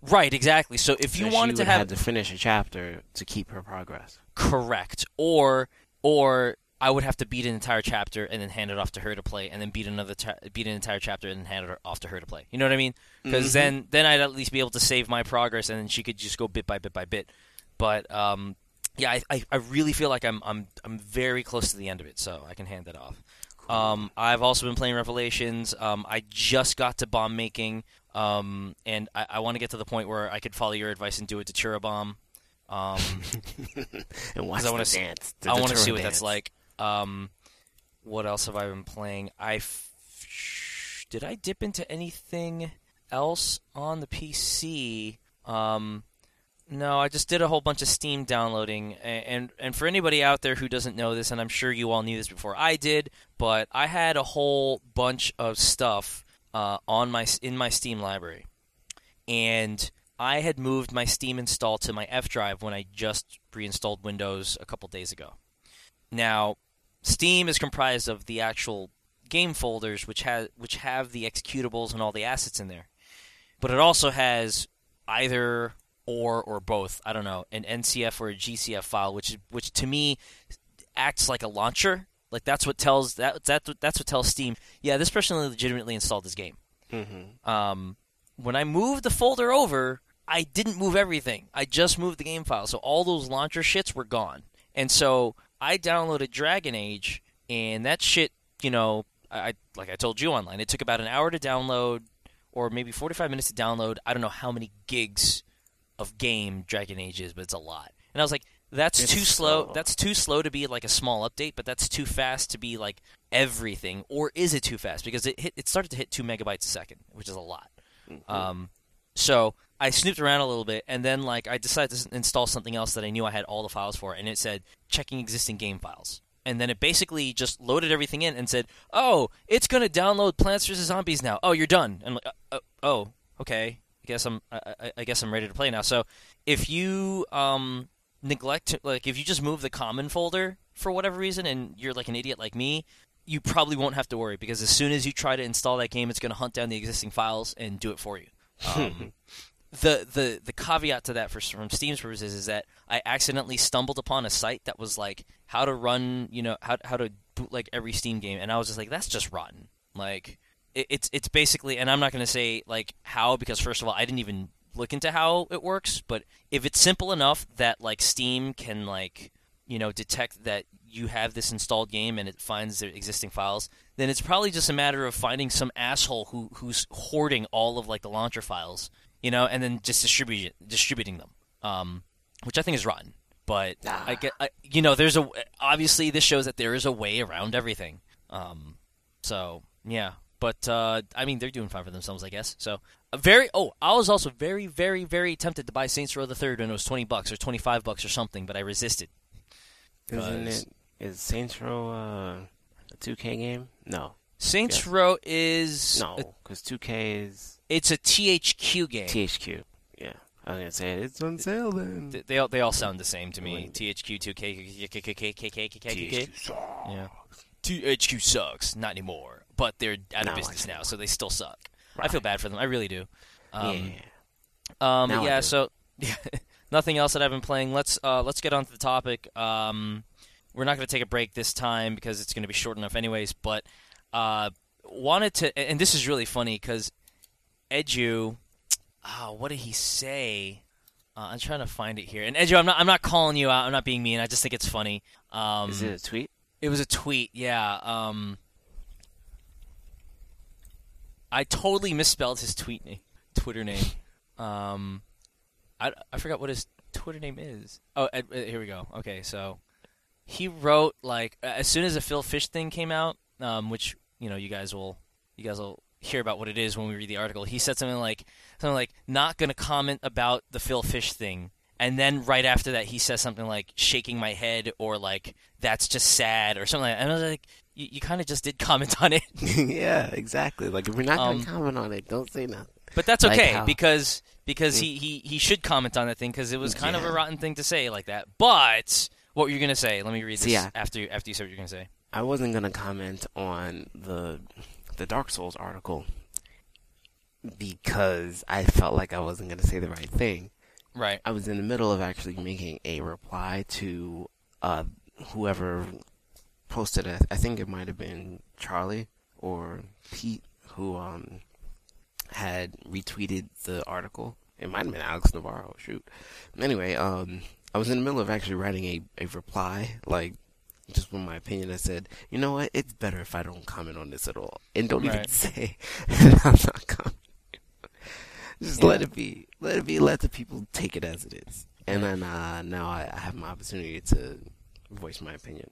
[SPEAKER 2] right exactly. So if you wanted to have
[SPEAKER 1] have to finish a chapter to keep her progress.
[SPEAKER 2] correct or or I would have to beat an entire chapter and then hand it off to her to play, and then beat another cha- beat an entire chapter and hand it off to her to play. You know what I mean? Because
[SPEAKER 1] Mhm.
[SPEAKER 2] then then I'd at least be able to save my progress, and then she could just go bit by bit by bit. But um, yeah, I, I, I really feel like I'm I'm I'm very close to the end of it, so I can hand that off. Um, I've also been playing Revelations. Um, I just got to bomb making, um, and I, I want to get to the point where I could follow your advice and do a Datura bomb. Um,
[SPEAKER 1] and watch
[SPEAKER 2] I wanna
[SPEAKER 1] dance.
[SPEAKER 2] I want to see what that's like. Um, what else have I been playing? I f- did I dip into anything else on the PC? Um, no, I just did a whole bunch of Steam downloading, a- and and for anybody out there who doesn't know this, and I'm sure you all knew this before I did, but I had a whole bunch of stuff uh, on my in my Steam library, and I had moved my Steam install to my F drive when I just reinstalled Windows a couple days ago. Now, Steam is comprised of the actual game folders, which has which have the executables and all the assets in there, but it also has either or or both. I don't know, an NCF or a GCF file, which which to me acts like a launcher. Like that's what tells that that that's what tells Steam. Yeah, this person legitimately installed this game.
[SPEAKER 1] Mhm.
[SPEAKER 2] Um, when I moved the folder over, I didn't move everything. I just moved the game file, so all those launcher shits were gone. And so I downloaded Dragon Age, and that shit, you know, I like I told you online, it took about an hour to download, or maybe forty-five minutes to download. I don't know how many gigs of game Dragon Age is, but it's a lot. And I was like, that's
[SPEAKER 1] It's
[SPEAKER 2] too slow.
[SPEAKER 1] slow.
[SPEAKER 2] That's too slow to be like a small update, but that's too fast to be like everything. Or is it too fast? Because it hit, it started to hit two megabytes a second, which is a lot.
[SPEAKER 1] Mhm.
[SPEAKER 2] Um, so I snooped around a little bit, and then like I decided to install something else that I knew I had all the files for, and it said checking existing game files. And then it basically just loaded everything in and said, "Oh, it's gonna download Plants vs Zombies now. Oh, you're done." And I'm like, uh, uh, "Oh, okay. I guess I'm I, I, I guess I'm ready to play now." So if you um neglect to, like if you just move the common folder for whatever reason, and you're like an idiot like me, you probably won't have to worry because as soon as you try to install that game, it's going to hunt down the existing files and do it for you. Um, the the the caveat to that for from Steam's purposes is that I accidentally stumbled upon a site that was like how to run, you know, how how to bootleg every Steam game, and I was just like, that's just rotten. Like it, it's it's basically, and I'm not going to say like how because first of all, I didn't even look into how it works. But if it's simple enough that like Steam can like you know detect that you have this installed game and it finds the existing files, then it's probably just a matter of finding some asshole who who's hoarding all of like the launcher files, you know, and then just distribute distributing them. Um, which I think is rotten. But. I get, I, you know, there's a obviously this shows that there is a way around everything. Um, so yeah, but uh, I mean they're doing fine for themselves, I guess. So very oh, I was also very very very tempted to buy Saints Row the Third when it was twenty bucks or twenty five bucks or something, but I resisted.
[SPEAKER 1] Isn't it? Is Saints Row uh, a 2K game? No,
[SPEAKER 2] Saints
[SPEAKER 1] Yes.
[SPEAKER 2] Row is
[SPEAKER 1] no, because 2K is
[SPEAKER 2] it's a THQ game.
[SPEAKER 1] THQ. Yeah, I was gonna say it's on sale then.
[SPEAKER 2] Th- they all they all sound the same to me. THQ two K K K K K K K K K K.
[SPEAKER 1] THQ sucks.
[SPEAKER 2] Yeah. THQ sucks, not anymore. But they're out of business now, so they still suck. I feel bad for them. I really do. Um,
[SPEAKER 1] yeah.
[SPEAKER 2] Um, yeah. So, nothing else that I've been playing. Let's uh, let's get on to the topic. Um, we're not going to take a break this time because it's going to be short enough, anyways. But uh, wanted to, and this is really funny because Edu, uh, what did he say? Uh, I'm trying to find it here. And Edu, I'm not I'm not calling you out. I'm not being mean. I just think it's funny. Um,
[SPEAKER 1] Is it a tweet?
[SPEAKER 2] it was a tweet, yeah. Um, I totally misspelled his tweet name, Twitter name. Um, I, I forgot what his Twitter name is. Oh, uh, uh, here we go. Okay, so he wrote like as soon as the Phil Fish thing came out, um, which you know you guys will you guys will hear about what it is when we read the article. He said something like something like not going to comment about the Phil Fish thing. And then right after that, he says something like "shaking my head" or like "that's just sad" or something. like that. And I was like, "You, you kind of just did comment on it."
[SPEAKER 1] yeah, exactly. Like if we're not
[SPEAKER 2] Um,
[SPEAKER 1] gonna comment on it, don't say nothing.
[SPEAKER 2] But that's
[SPEAKER 1] Like
[SPEAKER 2] okay
[SPEAKER 1] how-
[SPEAKER 2] because because he, he, he should comment on that thing because it was kind of a rotten thing to say like that. But what were you gonna say? Let me read this
[SPEAKER 1] See, yeah.
[SPEAKER 2] after you, after you said what you're gonna say.
[SPEAKER 1] I wasn't gonna comment on the the Dark Souls article because I felt like I wasn't gonna say the right thing.
[SPEAKER 2] Right.
[SPEAKER 1] I was in the middle of actually making a reply to uh, whoever posted it. I think it might have been Charlie or Pete who um, had retweeted the article. It might have been Alex Navarro. Shoot. Anyway, um, I was in the middle of actually writing a, a reply, like just with my opinion. I said, you know what? It's better if I don't comment on this at all, and don't even say that I'm not commenting. Just let it be. Let it be. Let the people take it as it is. And then uh, now I, I have my opportunity to voice my opinion.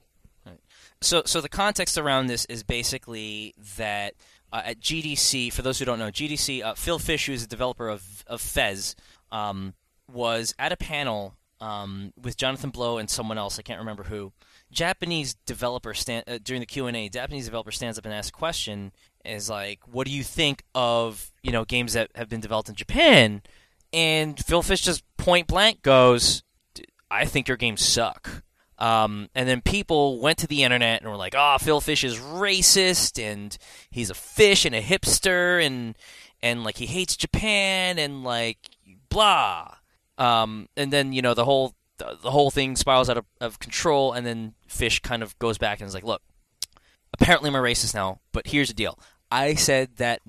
[SPEAKER 2] So, so the context around this is basically that uh, at GDC, for those who don't know, GDC, uh, Phil Fish, who is a developer of of Fez, um, was at a panel um, with Jonathan Blow and someone else. I can't remember who. Japanese developer stand uh, during the Q and A. Japanese developer stands up and asks a question: "Is like, what do you think of you know games that have been developed in Japan?" And Phil Fish just point blank goes, "I think your games suck." Um, and then people went to the internet and were like, "Oh, Phil Fish is racist, and he's a fish and a hipster, and and like he hates Japan, and like blah." Um, and then you know the whole the, the whole thing spirals out of, of control, and then Fish kind of goes back and is like, "Look, apparently I'm a racist now, but here's the deal. I said that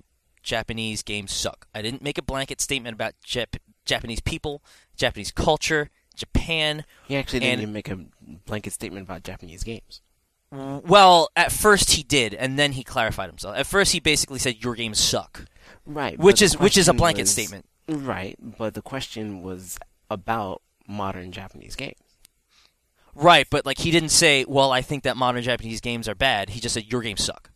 [SPEAKER 2] Japanese games suck. I didn't make a blanket statement about Jap- Japanese people, Japanese culture, Japan."
[SPEAKER 1] He actually didn't
[SPEAKER 2] And-
[SPEAKER 1] even make a blanket statement about Japanese games.
[SPEAKER 2] Well, at first he did, and then he clarified himself. At first, he basically said your games suck,
[SPEAKER 1] Right.
[SPEAKER 2] which is which is a blanket
[SPEAKER 1] was-
[SPEAKER 2] statement.
[SPEAKER 1] Right. But the question was about modern Japanese games.
[SPEAKER 2] Right, but like he didn't say, "Well, I think that modern Japanese games are bad." He just said your games suck.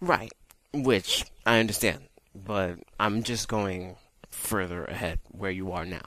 [SPEAKER 1] Right. Which I understand. But I'm just going further ahead where you are now.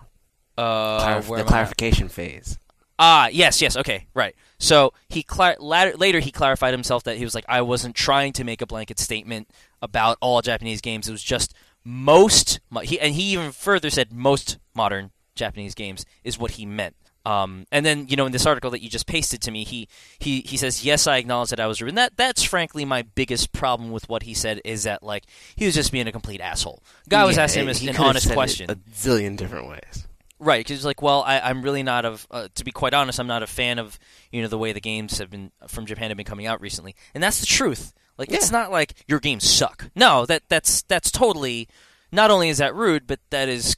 [SPEAKER 2] Uh,
[SPEAKER 1] Clarif- the
[SPEAKER 2] I at?
[SPEAKER 1] clarification phase.
[SPEAKER 2] Ah, yes, yes, okay, right. So he clar- later, later he clarified himself that he was like, I wasn't trying to make a blanket statement about all Japanese games. It was just most. mo- He and he even further said most modern Japanese games is what he meant. Um, and then you know in this article that you just pasted to me, he he he says, yes, I acknowledge that I was rude. And that that's frankly my biggest problem with what he said is that like he was just being a complete asshole. Guy was
[SPEAKER 1] Yeah,
[SPEAKER 2] asking him an honest question.
[SPEAKER 1] A zillion different ways.
[SPEAKER 2] Right, because he's like, well, I, I'm really not of. Uh, to be quite honest, I'm not a fan of you know the way the games have been from Japan have been coming out recently, and that's the truth. Like, it's not like your games suck. No, that that's that's totally. Not only is that rude, but that is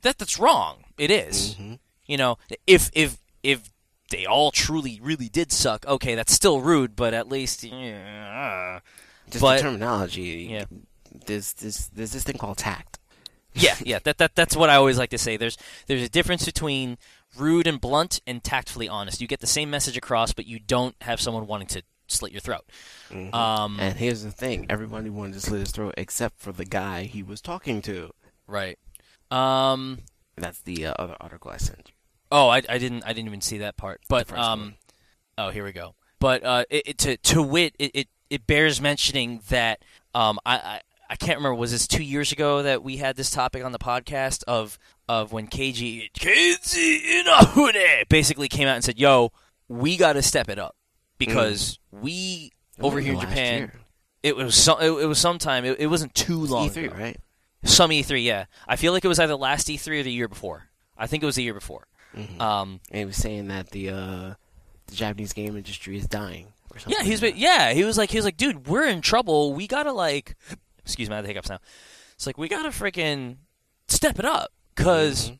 [SPEAKER 2] that that's wrong. It is.
[SPEAKER 1] hmm
[SPEAKER 2] You know, if if if they all truly really did suck, okay, that's still rude, but at least yeah,
[SPEAKER 1] Just
[SPEAKER 2] But-
[SPEAKER 1] the terminology.
[SPEAKER 2] Yeah.
[SPEAKER 1] There's this there's this thing called tact.
[SPEAKER 2] yeah, yeah. That that that's what I always like to say. There's there's a difference between rude and blunt and tactfully honest. You get the same message across, but you don't have someone wanting to slit your throat.
[SPEAKER 1] Mhm.
[SPEAKER 2] Um,
[SPEAKER 1] and here's the thing: everybody wanted to slit his throat except for the guy he was talking to.
[SPEAKER 2] right. Um.
[SPEAKER 1] That's the uh, other article I sent you.
[SPEAKER 2] Oh, I, I didn't I didn't even see that part. But um,
[SPEAKER 1] one.
[SPEAKER 2] oh here we go. But uh, it, it, to to wit, it, it, it bears mentioning that um, I, I I can't remember was this two years ago that we had this topic on the podcast of of when Keiji Keiji Inafune basically came out and said, "Yo, we got to step it up because we over here in Japan."
[SPEAKER 1] year.
[SPEAKER 2] It was some. It, it was sometime. It, it wasn't too long.
[SPEAKER 1] E3,
[SPEAKER 2] ago.
[SPEAKER 1] right?
[SPEAKER 2] Some E3, yeah. I feel like it was either last E3 or the year before. I think it was the year before.
[SPEAKER 1] Mhm.
[SPEAKER 2] Um,
[SPEAKER 1] and he was saying that the uh, the Japanese game industry is dying. Or something
[SPEAKER 2] Yeah, he was.
[SPEAKER 1] like that.
[SPEAKER 2] Yeah, he was like, he was like, dude, we're in trouble. We gotta like, excuse me, I have the hiccups now. It's like we gotta freaking step it up because
[SPEAKER 1] Mhm.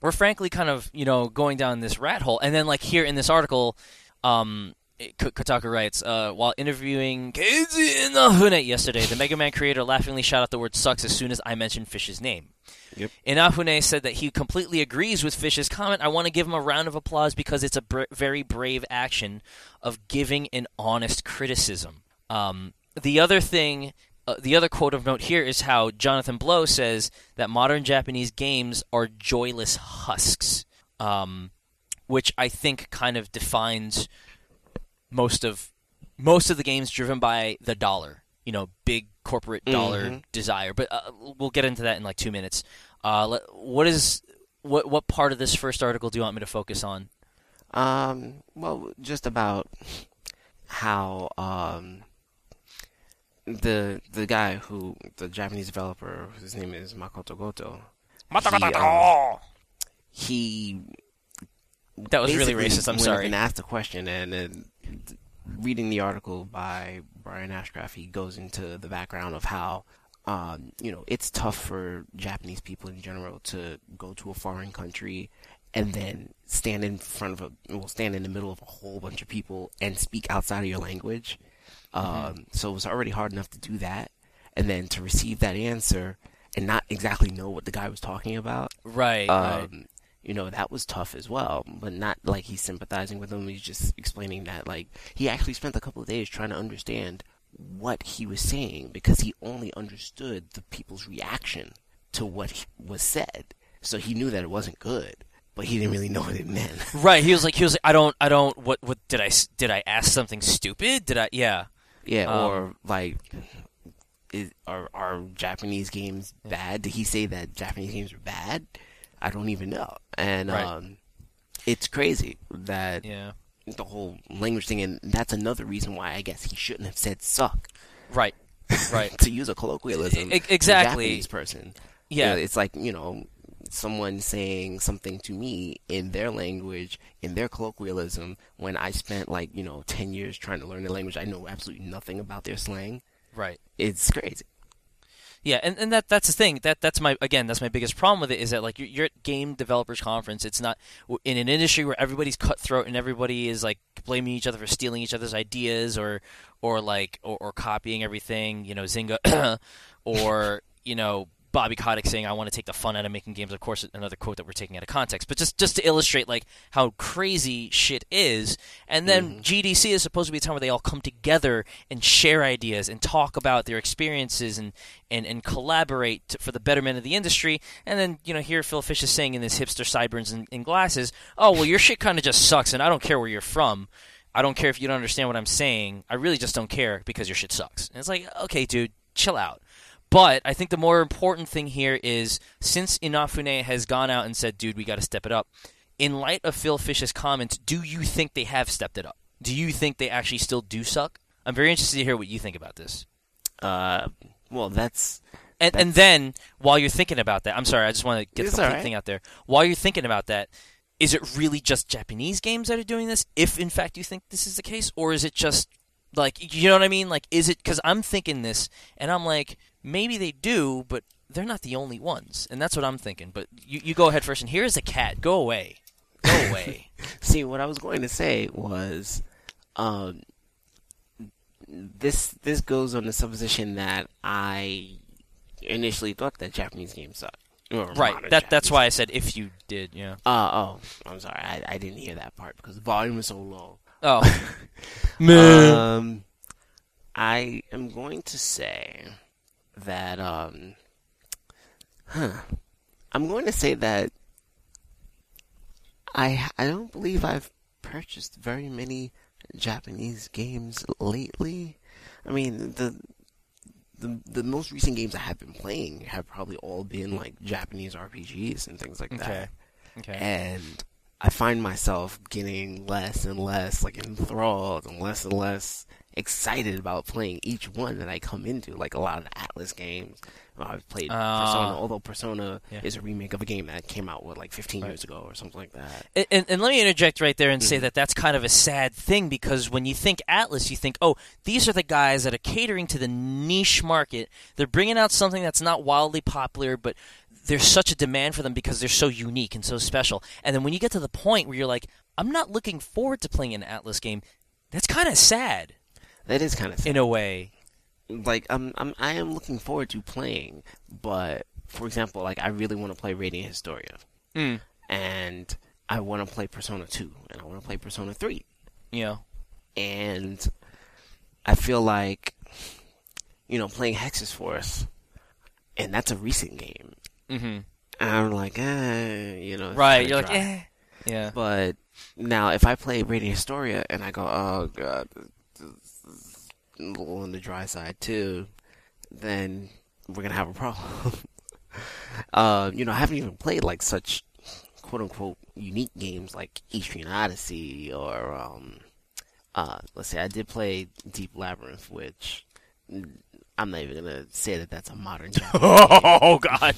[SPEAKER 2] we're frankly kind of you know going down this rat hole. And then like here in this article, um, Kotaku writes, uh, while interviewing Keiji Inafune yesterday, the Mega Man creator laughingly shot out the word "sucks" as soon as I mentioned Fish's name.
[SPEAKER 1] Yep.
[SPEAKER 2] Inafune said that he completely agrees with Fish's comment. I want to give him a round of applause because it's a br- very brave action of giving an honest criticism. Um, the other thing, uh, the other quote of note here is how Jonathan Blow says that modern Japanese games are joyless husks, um, which I think kind of defines most of most of the games driven by the dollar. You know, big corporate dollar
[SPEAKER 1] Mhm.
[SPEAKER 2] desire. But uh, we'll get into that in like two minutes. Uh, what is what what part of this first article do you want me to focus on?
[SPEAKER 1] Um, well, just about how um the the guy who the Japanese developer, his name is Makoto Goto. He, um, he
[SPEAKER 2] That was really racist. I'm sorry.
[SPEAKER 1] And asked a question, and then reading the article by Brian Ashcraft, he goes into the background of how, um, you know, it's tough for Japanese people in general to go to a foreign country and then stand in front of a, well, stand in the middle of a whole bunch of people and speak outside of your language. Um, so it was already hard enough to do that, and then to receive that answer and not exactly know what the guy was talking about
[SPEAKER 2] Right.
[SPEAKER 1] um,
[SPEAKER 2] right.
[SPEAKER 1] You know that was tough as well but not like he's sympathizing with him he's just explaining that like he actually spent a couple of days trying to understand what he was saying because he only understood the people's reaction to what was said so he knew that it wasn't good but he didn't really know what it meant
[SPEAKER 2] Right. He was like, he was like, I don't, I don't. What, what did I, did I ask something stupid? Did I? Yeah.
[SPEAKER 1] yeah
[SPEAKER 2] Um,
[SPEAKER 1] or like is, are are Japanese games bad? Did he say that Japanese games are bad? I don't even know. And
[SPEAKER 2] Right.
[SPEAKER 1] um, it's crazy that
[SPEAKER 2] Yeah.
[SPEAKER 1] the whole language thing, and that's another reason why I guess he shouldn't have said "suck."
[SPEAKER 2] Right. Right.
[SPEAKER 1] to use a colloquialism, a
[SPEAKER 2] exactly.
[SPEAKER 1] Japanese person.
[SPEAKER 2] Yeah.
[SPEAKER 1] it's like you know someone saying something to me in their language, in their colloquialism, when I spent like you know ten years trying to learn the language. I know absolutely nothing about their slang.
[SPEAKER 2] Right.
[SPEAKER 1] It's crazy.
[SPEAKER 2] Yeah, and, and that that's the thing. That that's my again. That's my biggest problem with it is that like you're, you're at game developers conference. It's not in an industry where everybody's cutthroat and everybody is like blaming each other for stealing each other's ideas or or like or, or copying everything. You know, Zynga or you know Bobby Kotick saying, "I want to take the fun out of making games." Of course, another quote that we're taking out of context, but just just to illustrate like how crazy shit is. And then mm-hmm. GDC is supposed to be a time where they all come together and share ideas and talk about their experiences and and, and collaborate to, for the betterment of the industry. And then you know here Phil Fish is saying in this hipster sideburns and, and glasses, "Oh well, your shit kind of just sucks, and I don't care where you're from." I don't care if you don't understand what I'm saying. I really just don't care because your shit sucks. And it's like, okay, dude, chill out. But I think the more important thing here is since Inafune has gone out and said, dude, we got to step it up, in light of Phil Fish's comments, do you think they have stepped it up? Do you think they actually still do suck? I'm very interested to hear what you think about this.
[SPEAKER 1] Uh, well, that's
[SPEAKER 2] And, and then, while you're thinking about that, I'm sorry, I just want to get
[SPEAKER 1] It's
[SPEAKER 2] the complete
[SPEAKER 1] alright.
[SPEAKER 2] thing out there. While you're thinking about that, is it really just Japanese games that are doing this, if in fact you think this is the case? Or is it just, like, you know what I mean? Like, is it, because I'm thinking this, and I'm like, maybe they do, but they're not the only ones, and that's what I'm thinking. But you, you go ahead first, and here's a cat. Go away, go away.
[SPEAKER 1] See, what I was going to say was, um, this this goes on the supposition that I initially thought that Japanese games suck.
[SPEAKER 2] Right.
[SPEAKER 1] modern
[SPEAKER 2] That that's
[SPEAKER 1] Japanese
[SPEAKER 2] why I said if you did. Yeah.
[SPEAKER 1] Uh, oh, I'm sorry. I, I didn't hear that part because the volume was so low.
[SPEAKER 2] Oh.
[SPEAKER 1] Um, I am going to say that, um, huh. I'm going to say that I, I don't believe I've purchased very many Japanese games lately. I mean, the, the, the most recent games I have been playing have probably all been like Japanese RPGs and things like that
[SPEAKER 2] okay. Okay.
[SPEAKER 1] and I find myself getting less and less like enthralled and less and less excited about playing each one that I come into. Like a lot of the Atlus games, Well, I've played
[SPEAKER 2] Ah.
[SPEAKER 1] Persona, although Persona
[SPEAKER 2] Yeah.
[SPEAKER 1] is a remake of a game that came out what like 15
[SPEAKER 2] Right.
[SPEAKER 1] years ago or something like that.
[SPEAKER 2] And, and, and let me interject right there and say
[SPEAKER 1] Mhm.
[SPEAKER 2] that that's kind of a sad thing because when you think Atlus, you think, oh, these are the guys that are catering to the niche market. They're bringing out something that's not wildly popular, but there's such a demand for them because they're so unique and so special. And then when you get to the point where you're like, I'm not looking forward to playing an Atlus game, that's kind of sad
[SPEAKER 1] That is kind of
[SPEAKER 2] in a way.
[SPEAKER 1] like I'm, I'm I am looking forward to playing, but for example, like I really want to play Radiant Historia,
[SPEAKER 2] Mm.
[SPEAKER 1] and I want to play Persona 2, and I want to play Persona 3.
[SPEAKER 2] You know,
[SPEAKER 1] and I feel like you know playing Hexyz Force, and that's a recent game.
[SPEAKER 2] hmm
[SPEAKER 1] I'm like, eh, you know,
[SPEAKER 2] right? You're like,
[SPEAKER 1] dry.
[SPEAKER 2] eh, yeah.
[SPEAKER 1] But now, if I play Radiant Historia and I go, oh god, a little on the dry side too, then we're gonna have a problem. uh, you know, I haven't even played like such quote unquote unique games like Etrian Odyssey or um, uh, let's say I did play Deep Labyrinth, which mm, I'm not even gonna say that that's a modern.
[SPEAKER 2] Oh God,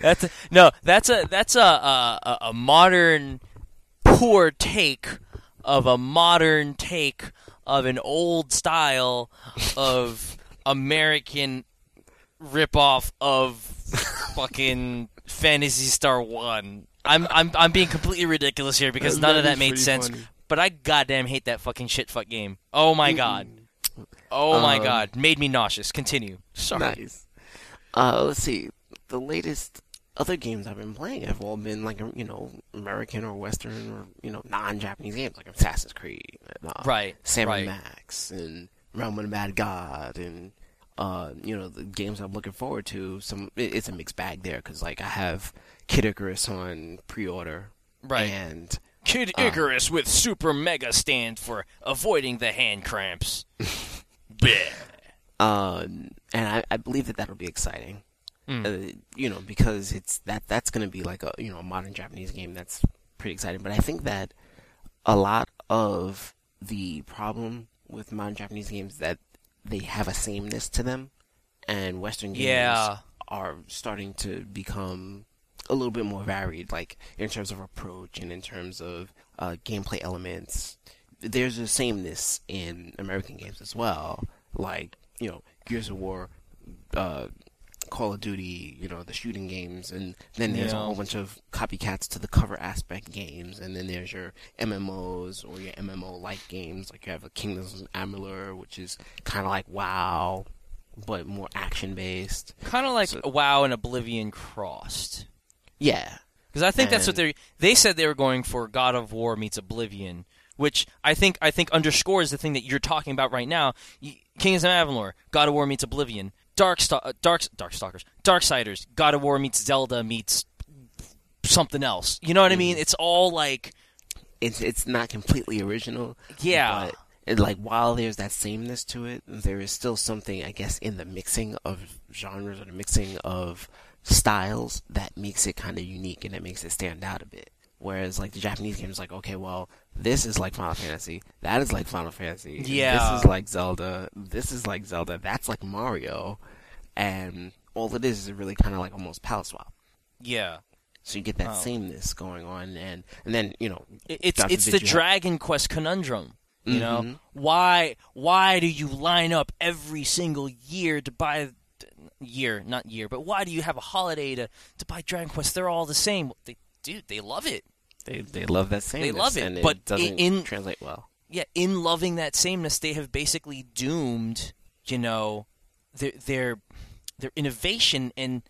[SPEAKER 2] that's a, no, that's a that's a a- a modern poor take of a modern take of an old style of American ripoff of fucking Phantasy Star One. I'm I'm I'm being completely ridiculous here because none of that made sense. But I goddamn hate that fucking shit fuck game. Oh my god. Oh my
[SPEAKER 1] Um,
[SPEAKER 2] god. Made me nauseous. Continue. Sorry.
[SPEAKER 1] Nice. Uh, let's see. The latest other games I've been playing have all been like you know American or Western or you know non-Japanese games like Assassin's Creed, and, uh,
[SPEAKER 2] Right.
[SPEAKER 1] Sam
[SPEAKER 2] right.
[SPEAKER 1] Max, and Realm of the Mad God, and uh, you know the games I'm looking forward to. Some it- it's a mixed bag there because like I have Kid Icarus on pre-order,
[SPEAKER 2] Right.
[SPEAKER 1] And
[SPEAKER 2] Kid
[SPEAKER 1] Uh.
[SPEAKER 2] Icarus with super mega stand for avoiding the hand cramps. Bleh.
[SPEAKER 1] um, and I, I believe that that'll be exciting.
[SPEAKER 2] Mm.
[SPEAKER 1] uh, you know, because it's that that's going to be like a you know a modern Japanese game that's pretty exciting. But I think that a lot of the problem with modern Japanese games that they have a sameness to them, and Western games
[SPEAKER 2] Yeah.
[SPEAKER 1] are starting to become a little bit more varied, like in terms of approach and in terms of uh, gameplay elements. There's a sameness in American games as well, like you know Gears of War, uh, Call of Duty, you know the shooting games, and then there's a whole bunch of copycats to the cover aspect games, and then there's your MMOs or your MMO-like games, like you have a Kingdoms of Amalur, which is kind of like WoW, but more action-based.
[SPEAKER 2] Kind of like
[SPEAKER 1] So-
[SPEAKER 2] WoW and Oblivion crossed.
[SPEAKER 1] Yeah,
[SPEAKER 2] Because I think that's what they they said they were going for. God of War meets Oblivion, which I think I think underscores the thing that you're talking about right now. Kings of Avalor, God of War meets Oblivion. Dark uh, Dark Darkstalkers, Darksiders, God of War meets Zelda meets something else. You know what I mean?
[SPEAKER 1] Mm-hmm.
[SPEAKER 2] It's all like
[SPEAKER 1] it's it's not completely original.
[SPEAKER 2] yeah.
[SPEAKER 1] But it, like while there's that sameness to it, there is still something I guess in the mixing of genres or the mixing of styles that makes it kind of unique and that makes it stand out a bit. Whereas like the Japanese game is like, okay, well, this is like Final Fantasy, that is like Final Fantasy,
[SPEAKER 2] Yeah.
[SPEAKER 1] this is like Zelda, this is like Zelda, that's like Mario, and all it is is really kind of like almost palette swap.
[SPEAKER 2] yeah.
[SPEAKER 1] So you get that
[SPEAKER 2] Oh.
[SPEAKER 1] sameness going on, and and then you know
[SPEAKER 2] It's
[SPEAKER 1] God
[SPEAKER 2] it's the
[SPEAKER 1] forbid you have-
[SPEAKER 2] Dragon Quest conundrum. You know
[SPEAKER 1] Mhm.
[SPEAKER 2] why why do you line up every single year to buy year, not year, but why do you have a holiday to to buy Dragon Quest? They're all the same. They, dude, they love it.
[SPEAKER 1] They they love that sameness.
[SPEAKER 2] They love it,
[SPEAKER 1] and it
[SPEAKER 2] but
[SPEAKER 1] doesn't
[SPEAKER 2] in-
[SPEAKER 1] translate well.
[SPEAKER 2] Yeah, in loving that sameness, they have basically doomed, you know, their their their innovation, and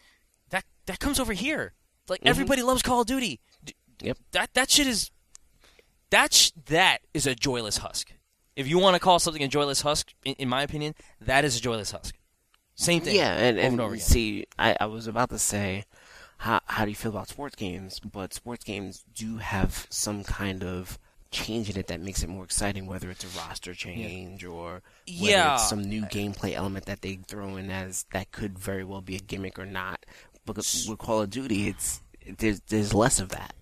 [SPEAKER 2] that that comes over here. Like mm-hmm. everybody loves Call of Duty.
[SPEAKER 1] Yep.
[SPEAKER 2] That that shit is that sh- that is a joyless husk. If you want to call something a joyless husk, in, in my opinion, that is a joyless husk. Same thing.
[SPEAKER 1] Yeah, and, and,
[SPEAKER 2] again.
[SPEAKER 1] see, I, I was about to say, how how do you feel about sports games? But sports games do have some kind of change in it that makes it more exciting, whether it's a roster change or whether
[SPEAKER 2] Yeah.
[SPEAKER 1] it's some new gameplay element that they throw in as that could very well be a gimmick or not. Because with Call of Duty, it's there's there's less of that.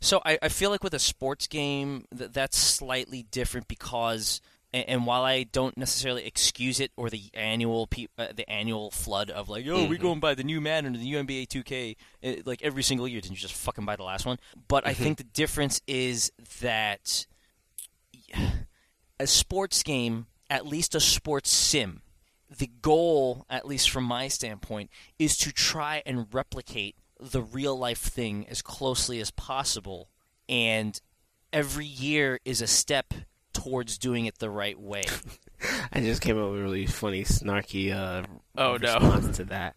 [SPEAKER 2] So I, I feel like with a sports game, th- that's slightly different because, and, and while I don't necessarily excuse it or the annual pe- uh, the annual flood of like, oh, we're going by the new Madden or the new NBA 2K, uh, like every single year, didn't you just fucking buy the last one? But I think the difference is that a sports game, at least a sports sim, the goal, at least from my standpoint, is to try and replicate the real life thing as closely as possible. And every year is a step towards doing it the right way.
[SPEAKER 1] I just came up with a really funny, snarky uh,
[SPEAKER 2] Oh, no.
[SPEAKER 1] response to that.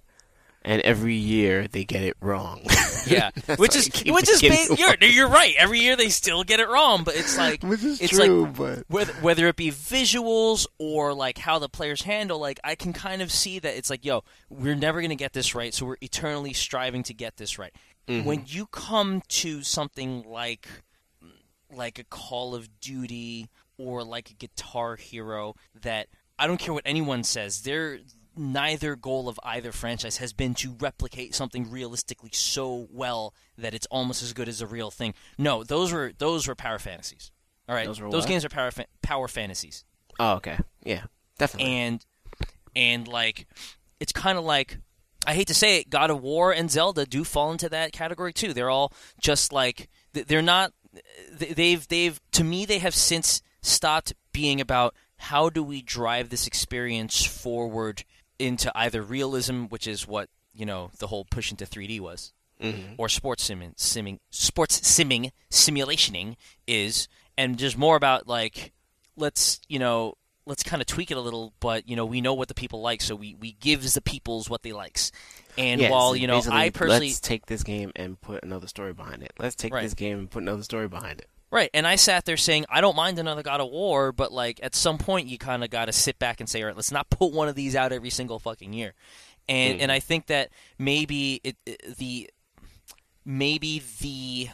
[SPEAKER 1] And every year they get it wrong.
[SPEAKER 2] Yeah, which is which is ba- you're, you're right. Every year they still get it wrong, but it's like
[SPEAKER 1] Which is
[SPEAKER 2] it's
[SPEAKER 1] true,
[SPEAKER 2] like
[SPEAKER 1] but
[SPEAKER 2] whether whether it be visuals or like how the players handle like I can kind of see that it's like yo we're never going to get this right so we're eternally striving to get this right when you come to something like like a Call of Duty or like a Guitar Hero that I don't care what anyone says their neither goal of either franchise has been to replicate something realistically so well that it's almost as good as a real thing no those were those were power fantasies all right
[SPEAKER 1] Those were
[SPEAKER 2] those games are power fa- power fantasies
[SPEAKER 1] oh, okay, yeah, definitely.
[SPEAKER 2] and and like it's kind of like I hate to say it, God of War and Zelda do fall into that category too. They're all just like they're not. They've they've to me they have since stopped being about how do we drive this experience forward into either realism, which is what you know the whole push into 3D was,
[SPEAKER 1] Mhm.
[SPEAKER 2] or sports simming, simming, sports simming, simulationing is, and just more about like let's you know let's kind of tweak it a little, but you know we know what the people like, so we we gives the peoples what they likes. And
[SPEAKER 1] Yes,
[SPEAKER 2] while you know I personally
[SPEAKER 1] let's take this game and put another story behind it. Let's take
[SPEAKER 2] Right.
[SPEAKER 1] this game and put another story behind it.
[SPEAKER 2] Right, and I sat there saying I don't mind another God of War, but like at some point you kind of got to sit back and say, all right, let's not put one of these out every single fucking year. And and mm-hmm. I think that maybe it, it- the maybe the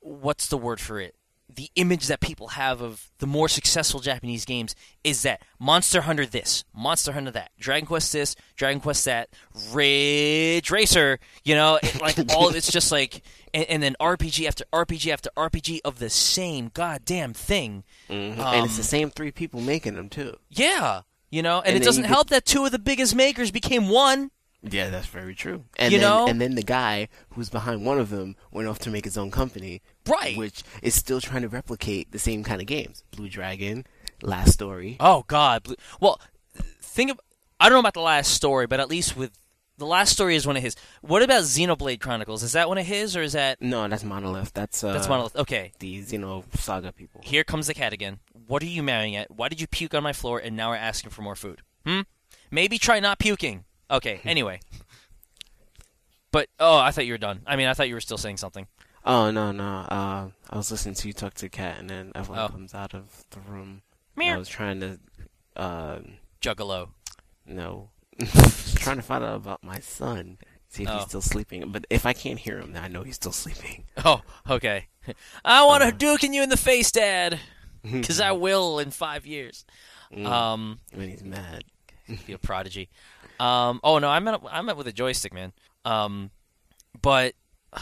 [SPEAKER 2] what's the word for it? The image that people have of the more successful Japanese games is that Monster Hunter this, Monster Hunter that, Dragon Quest this, Dragon Quest that, Ridge Racer, you know, it, like all of it's just like, and, and then RPG after RPG after RPG of the same goddamn thing.
[SPEAKER 1] and it's
[SPEAKER 2] Um,
[SPEAKER 1] the same three people making them too.
[SPEAKER 2] Yeah, you know, and,
[SPEAKER 1] And
[SPEAKER 2] it doesn't help that two of the biggest makers became one.
[SPEAKER 1] Yeah, that's very true. And
[SPEAKER 2] You
[SPEAKER 1] then,
[SPEAKER 2] know?
[SPEAKER 1] and then the guy who's behind one of them went off to make his own company,
[SPEAKER 2] Right.
[SPEAKER 1] Which is still trying to replicate the same kind of games. Blue Dragon, Last Story.
[SPEAKER 2] Oh God! Well, think of I don't know about the last story, but at least with the last story is one of his. What about Xenoblade Chronicles? Is that one of his, or is that
[SPEAKER 1] No, that's Monolith. That's uh,
[SPEAKER 2] that's Monolith? Okay,
[SPEAKER 1] The Xeno Saga people.
[SPEAKER 2] here comes the cat again. What are you marrying at? Why did you puke on my floor and now we're asking for more food? Hmm? Maybe try not puking. Okay, anyway. But oh, I thought you were done. I mean, I thought you were still saying something.
[SPEAKER 1] Oh no, no. Uh, I was listening to you talk to Cat, and then Evelyn
[SPEAKER 2] Oh.
[SPEAKER 1] comes out of the room.
[SPEAKER 2] Meow.
[SPEAKER 1] I was trying to, uh,
[SPEAKER 2] Juggalo.
[SPEAKER 1] no, trying to find out about my son, see if
[SPEAKER 2] Oh.
[SPEAKER 1] he's still sleeping. But if I can't hear him, then I know he's still sleeping.
[SPEAKER 2] Oh, okay. I want to
[SPEAKER 1] Uh.
[SPEAKER 2] duking you in the face, Dad, because I will in five years.
[SPEAKER 1] Mm,
[SPEAKER 2] Um,
[SPEAKER 1] when he's mad.
[SPEAKER 2] be a prodigy. Um, oh no, I meant I meant with a joystick, man. Um, but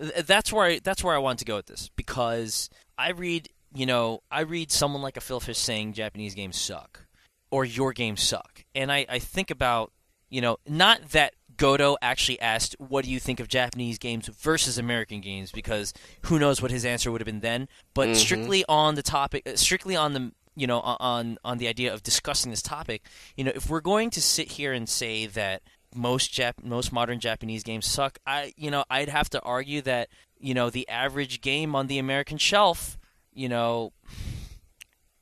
[SPEAKER 2] th- that's where I, that's where I want to go with this because I read, you know, I read someone like a Phil Fish saying Japanese games suck or your games suck, and I, I think about, you know, not that Goto actually asked, "What do you think of Japanese games versus American games?" Because who knows what his answer would have been then. But
[SPEAKER 1] Mhm.
[SPEAKER 2] strictly on the topic, uh, strictly on the you know on on the idea of discussing this topic, you know, if we're going to sit here and say that most Jap- most modern Japanese games suck. I you know I'd have to argue that you know the average game on the American shelf, you know,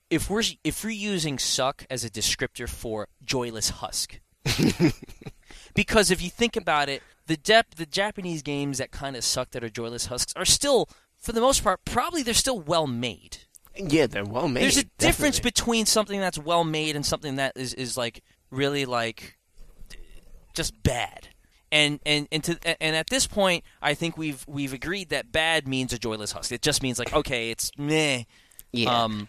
[SPEAKER 2] if we're if we're using suck as a descriptor for joyless husk, because if you think about it, the dep- the Japanese games that kind of suck that are joyless husks are still, for the most part, probably they're still well made.
[SPEAKER 1] Yeah, they're well made.
[SPEAKER 2] There's a difference between something that's well made and something that is, is like really like just bad. And and and to and at this point, I think we've we've agreed that bad means a joyless husk. It just means like okay, it's meh.
[SPEAKER 1] Yeah.
[SPEAKER 2] Um,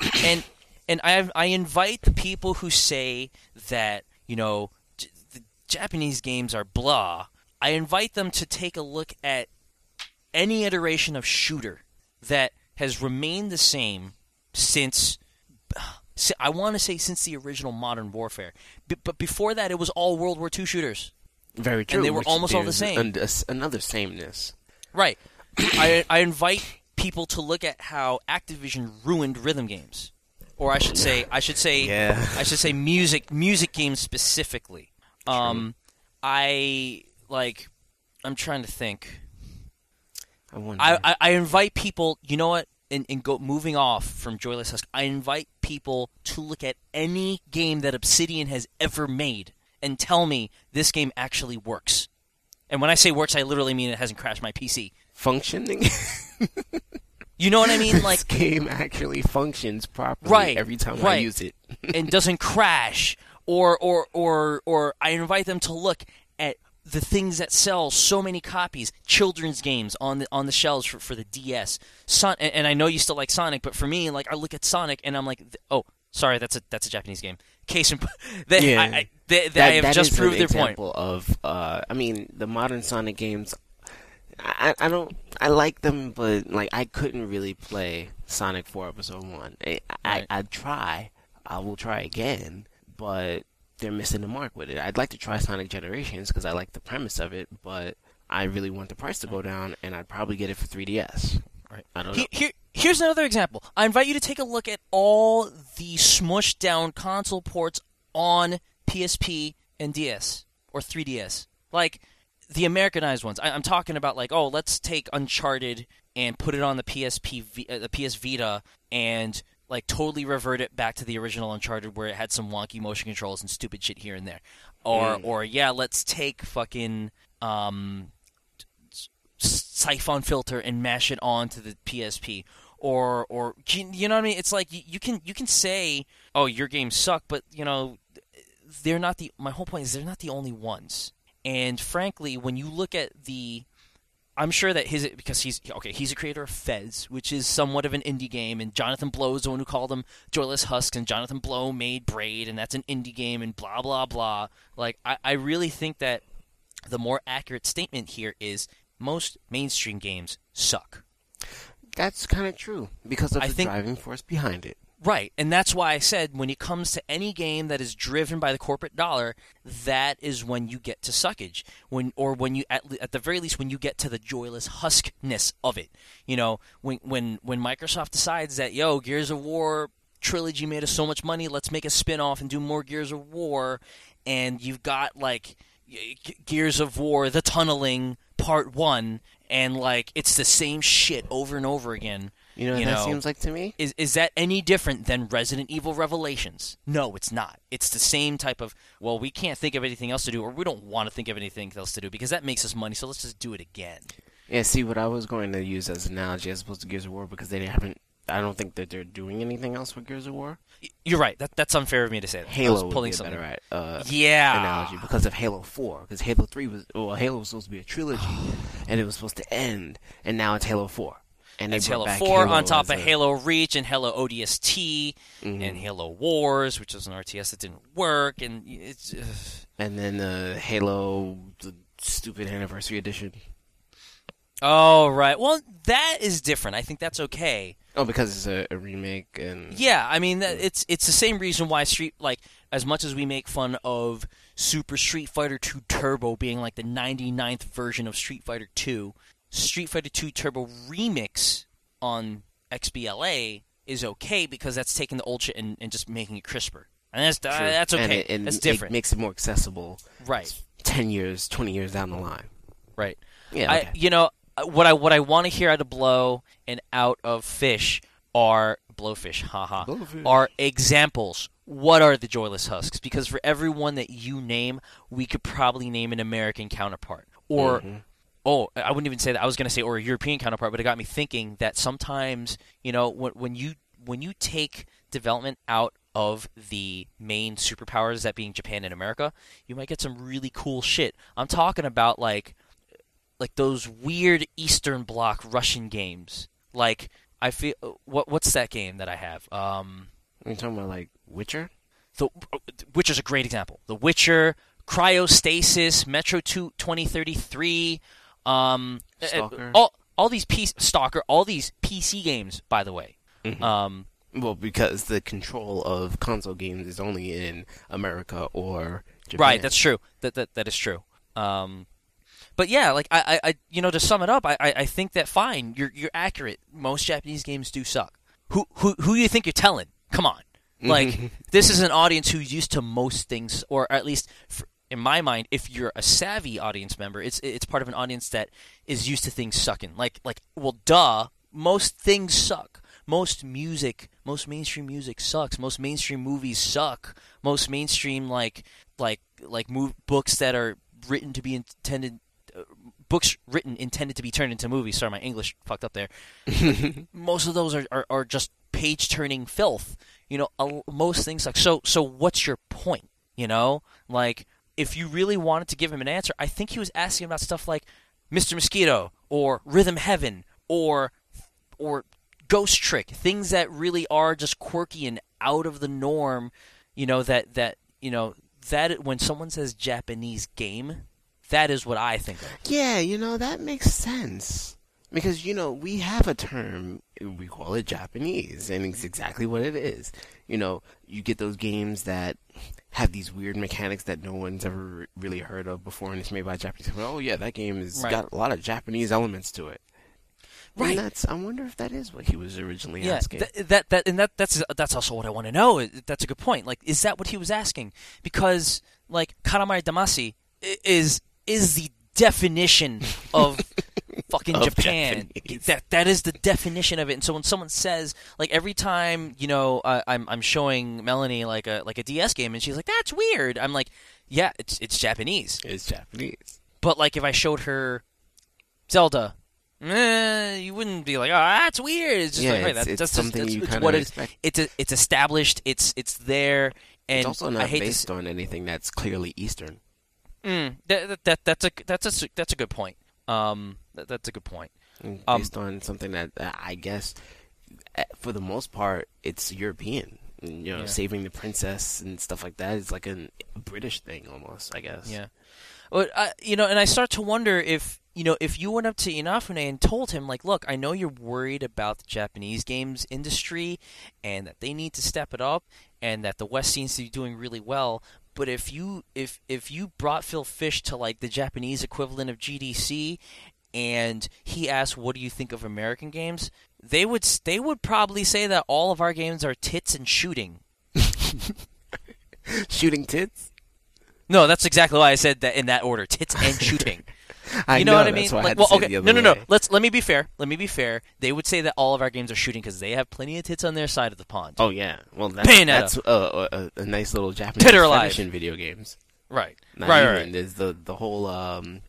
[SPEAKER 2] and and I I invite the people who say that you know J- the Japanese games are blah. I invite them to take a look at any iteration of shooter that has remained the same since I want to say since the original Modern Warfare. B- but before that, it was all World War II shooters.
[SPEAKER 1] Very true.
[SPEAKER 2] And they were almost all the same.
[SPEAKER 1] an- a s- another sameness.
[SPEAKER 2] Right. I I invite people to look at how Activision ruined rhythm games, or I should say, I should say,
[SPEAKER 1] Yeah.
[SPEAKER 2] I should say music music games specifically. Um, I like. I'm trying to think.
[SPEAKER 1] I wonder.
[SPEAKER 2] I, I, I invite people. You know what? And, and go moving off from Joyless Husk. I invite people to look at any game that Obsidian has ever made and tell me this game actually works. And when I say works, I literally mean it hasn't crashed my PC.
[SPEAKER 1] functioning.
[SPEAKER 2] You know what I mean? Like this
[SPEAKER 1] game actually functions properly
[SPEAKER 2] Right,
[SPEAKER 1] every time I use it.
[SPEAKER 2] and doesn't crash, or or or or I invite them to look at the things that sell so many copies, children's games on the on the shelves for, for the DS. Son, and, and I know you still like Sonic, but for me, like I look at Sonic and I'm like, oh, sorry, that's a that's a Japanese game. Case in, po- they,
[SPEAKER 1] Yeah.
[SPEAKER 2] I, I, they, they
[SPEAKER 1] That-
[SPEAKER 2] have
[SPEAKER 1] that
[SPEAKER 2] just proved their point.
[SPEAKER 1] of. Uh, I mean, the modern Sonic games. I, I don't. I like them, but like I couldn't really play Sonic Four Episode One. Eh, I,
[SPEAKER 2] Right.
[SPEAKER 1] I I'd try. I will try again, but they're missing the mark with it. I'd like to try Sonic Generations because I like the premise of it, but I really want the price to go down, and I'd probably get it for 3DS.
[SPEAKER 2] Right.
[SPEAKER 1] I don't know.
[SPEAKER 2] Here, here, here's another example. I invite you to take a look at all the smushed down console ports on PSP and DS or 3DS. Like the Americanized ones. I, I'm talking about like, oh, let's take Uncharted and put it on the PSP, uh, the PS Vita, and like totally revert it back to the original Uncharted where it had some wonky motion controls and stupid shit here and there. Or,
[SPEAKER 1] Mm.
[SPEAKER 2] or yeah, let's take fucking um, Syphon Filter and mash it onto the PSP or or you you know what I mean it's like you, you can you can say oh your games suck but you know they're not the my whole point is they're not the only ones and frankly when you look at the I'm sure that his because he's okay. He's a creator of Fez, which is somewhat of an indie game, and Jonathan Blow is the one who called them Joyless Husks, and Jonathan Blow made Braid, and that's an indie game, and blah blah blah. Like I, I really think that the more accurate statement here is most mainstream games suck.
[SPEAKER 1] That's kind of true because of
[SPEAKER 2] I
[SPEAKER 1] the
[SPEAKER 2] think-
[SPEAKER 1] driving force behind it.
[SPEAKER 2] Right, and that's why I said when it comes to any game that is driven by the corporate dollar, that is when you get to suckage. When or when you at, at the very least when you get to the joyless huskness of it. You know, when when when Microsoft decides that yo Gears of War trilogy made us so much money, let's make a spin-off and do more Gears of War and you've got like Gears of War the tunneling part 1 and like it's the same shit over and over again.
[SPEAKER 1] You know what
[SPEAKER 2] You
[SPEAKER 1] that
[SPEAKER 2] know,
[SPEAKER 1] seems like to me?
[SPEAKER 2] Is is that any different than Resident Evil Revelations? No, it's not. It's the same type of well, we can't think of anything else to do, or we don't want to think of anything else to do because that makes us money. So let's just do it again.
[SPEAKER 1] Yeah, see what I was going to use as an analogy as opposed to Gears of War because they haven't. I don't think that they're doing anything else with Gears of War.
[SPEAKER 2] You're right. That that's unfair of me to say. That. I
[SPEAKER 1] Halo
[SPEAKER 2] was
[SPEAKER 1] would
[SPEAKER 2] pulling something.
[SPEAKER 1] better uh,
[SPEAKER 2] Yeah.
[SPEAKER 1] analogy because of Halo Four. Because Halo Three was well, Halo was supposed to be a trilogy, and it was supposed to end, and now it's Halo Four. And
[SPEAKER 2] It's Halo 4
[SPEAKER 1] Halo
[SPEAKER 2] on top of
[SPEAKER 1] a-
[SPEAKER 2] Halo Reach and Halo ODST
[SPEAKER 1] Mhm.
[SPEAKER 2] and Halo Wars, which was an RTS that didn't work, and it's. ugh.
[SPEAKER 1] and then uh, Halo, the stupid anniversary edition.
[SPEAKER 2] Oh right. Well, that is different. I think that's okay.
[SPEAKER 1] Oh, because it's a, a remake and
[SPEAKER 2] Yeah, I mean that, it's it's the same reason why Street like as much as we make fun of Super Street Fighter 2 Turbo being like the 99th version of Street Fighter 2, Street Fighter 2 Turbo Remix on XBLA is okay because that's taking the old shit and, and just making it crisper. and that's uh, that's okay.
[SPEAKER 1] And it, and
[SPEAKER 2] that's
[SPEAKER 1] it
[SPEAKER 2] different,
[SPEAKER 1] makes it more accessible.
[SPEAKER 2] right?
[SPEAKER 1] Ten years, twenty years down the line.
[SPEAKER 2] Right.
[SPEAKER 1] Yeah.
[SPEAKER 2] I, you know, uh, what I what I want to hear out of blow and out of fish are blowfish, haha,
[SPEAKER 1] Blowfish.
[SPEAKER 2] are examples. What are the joyless husks? Because for every one that you name, we could probably name an American counterpart, or
[SPEAKER 1] Mhm.
[SPEAKER 2] Oh, I wouldn't even say that. I was going to say or a European counterpart, but it got me thinking that sometimes you know when when you when you take development out of the main superpowers, that being Japan and America, you might get some really cool shit. I'm talking about like like those weird Eastern Bloc Russian games. Like I feel what what's that game that I have? Um,
[SPEAKER 1] You're talking about like Witcher.
[SPEAKER 2] the Witcher's a great example. The Witcher, Cryostasis, Metro 2 2033, um, uh, uh,
[SPEAKER 1] Stalker.
[SPEAKER 2] all all these PC Stalker, all these PC games, by the way.
[SPEAKER 1] Mhm.
[SPEAKER 2] Um,
[SPEAKER 1] Well, because the control of console games is only in America or Japan.
[SPEAKER 2] Right, that's true. That that that is true. Um, but yeah, like I, I, you know, to sum it up, I, I, I think that fine, you're you're accurate. Most Japanese games do suck. Who who who you think you're telling? Come on, like this is an audience who's used to most things, or at least. For, in my mind, if you're a savvy audience member, it's it's part of an audience that is used to things sucking. Like like well, duh, most things suck. Most music, most mainstream music sucks. Most mainstream movies suck. Most mainstream like like like move, books that are written to be intended uh, books written intended to be turned into movies. Sorry, my English fucked up there. most of those are, are, are just page turning filth. You know, a, most things like so. So what's your point? You know, like if you really wanted to give him an answer, I think he was asking about stuff like Mr. Mosquito or Rhythm Heaven or or Ghost Trick, things that really are just quirky and out of the norm. You know that that you know that when someone says Japanese game, that is what I think of.
[SPEAKER 1] Yeah, you know, that makes sense. Because, you know, we have a term, we call it Japanese, and it's exactly what it is. You know, you get those games that have these weird mechanics that no one's ever really heard of before, and it's made by Japanese people. Oh, yeah, that game has
[SPEAKER 2] Right.
[SPEAKER 1] got a lot of Japanese elements to it.
[SPEAKER 2] Right.
[SPEAKER 1] And that's, I wonder if that is what he was originally
[SPEAKER 2] Yeah,
[SPEAKER 1] asking.
[SPEAKER 2] th- that that and that that's that's also what I want to know. That's a good point. Like, is that what he was asking? Because like Katamari Damacy is is the definition of fucking Japan.
[SPEAKER 1] Japanese.
[SPEAKER 2] That that is the definition of it. And so when someone says like every time you know uh, I'm I'm showing Melanie like a like a DS game and she's like that's weird. I'm like yeah it's it's Japanese.
[SPEAKER 1] it's Japanese.
[SPEAKER 2] But like if I showed her Zelda. Eh, you wouldn't be like, oh, that's weird. It's just
[SPEAKER 1] Yeah,
[SPEAKER 2] like, right,
[SPEAKER 1] it's-
[SPEAKER 2] that,
[SPEAKER 1] it's
[SPEAKER 2] that's
[SPEAKER 1] something
[SPEAKER 2] just,
[SPEAKER 1] you
[SPEAKER 2] it's, it's
[SPEAKER 1] kinda
[SPEAKER 2] what it is. It's a, it's established. It's it's there, and
[SPEAKER 1] it's also
[SPEAKER 2] I
[SPEAKER 1] not
[SPEAKER 2] hate to
[SPEAKER 1] based on anything that's clearly Eastern.
[SPEAKER 2] Mm, that, that, that that's a that's a that's a good point. Um, that, that's a good point. Um,
[SPEAKER 1] based on something that uh, I guess, uh, for the most part, it's European. You know,
[SPEAKER 2] Yeah.
[SPEAKER 1] saving the princess and stuff like that is like a British thing almost. I guess.
[SPEAKER 2] Yeah. But I, you know, and I start to wonder if you know if you went up to Inafune and told him like, look, I know you're worried about the Japanese games industry and that they need to step it up and that the West seems to be doing really well. But if you if if you brought Phil Fish to like the Japanese equivalent of GDC and he asked, "What do you think of American games?" They would they would probably say that all of our games are tits and shooting.
[SPEAKER 1] Shooting tits.
[SPEAKER 2] No, that's exactly why I said that in that order: tits and shooting.
[SPEAKER 1] I
[SPEAKER 2] you know, what I mean?
[SPEAKER 1] I
[SPEAKER 2] Like,
[SPEAKER 1] to
[SPEAKER 2] well, okay, no, no, no.
[SPEAKER 1] way.
[SPEAKER 2] Let's let me be fair. Let me be fair. They would say that all of our games are shooting because they have plenty of tits on their side of the pond.
[SPEAKER 1] Oh yeah. Well, that's,
[SPEAKER 2] Bayonetta.
[SPEAKER 1] that's uh, a, a nice little Japanese
[SPEAKER 2] Dead or alive.
[SPEAKER 1] fetish in video games.
[SPEAKER 2] right,
[SPEAKER 1] Not
[SPEAKER 2] right,
[SPEAKER 1] even.
[SPEAKER 2] right.
[SPEAKER 1] There's the the whole um,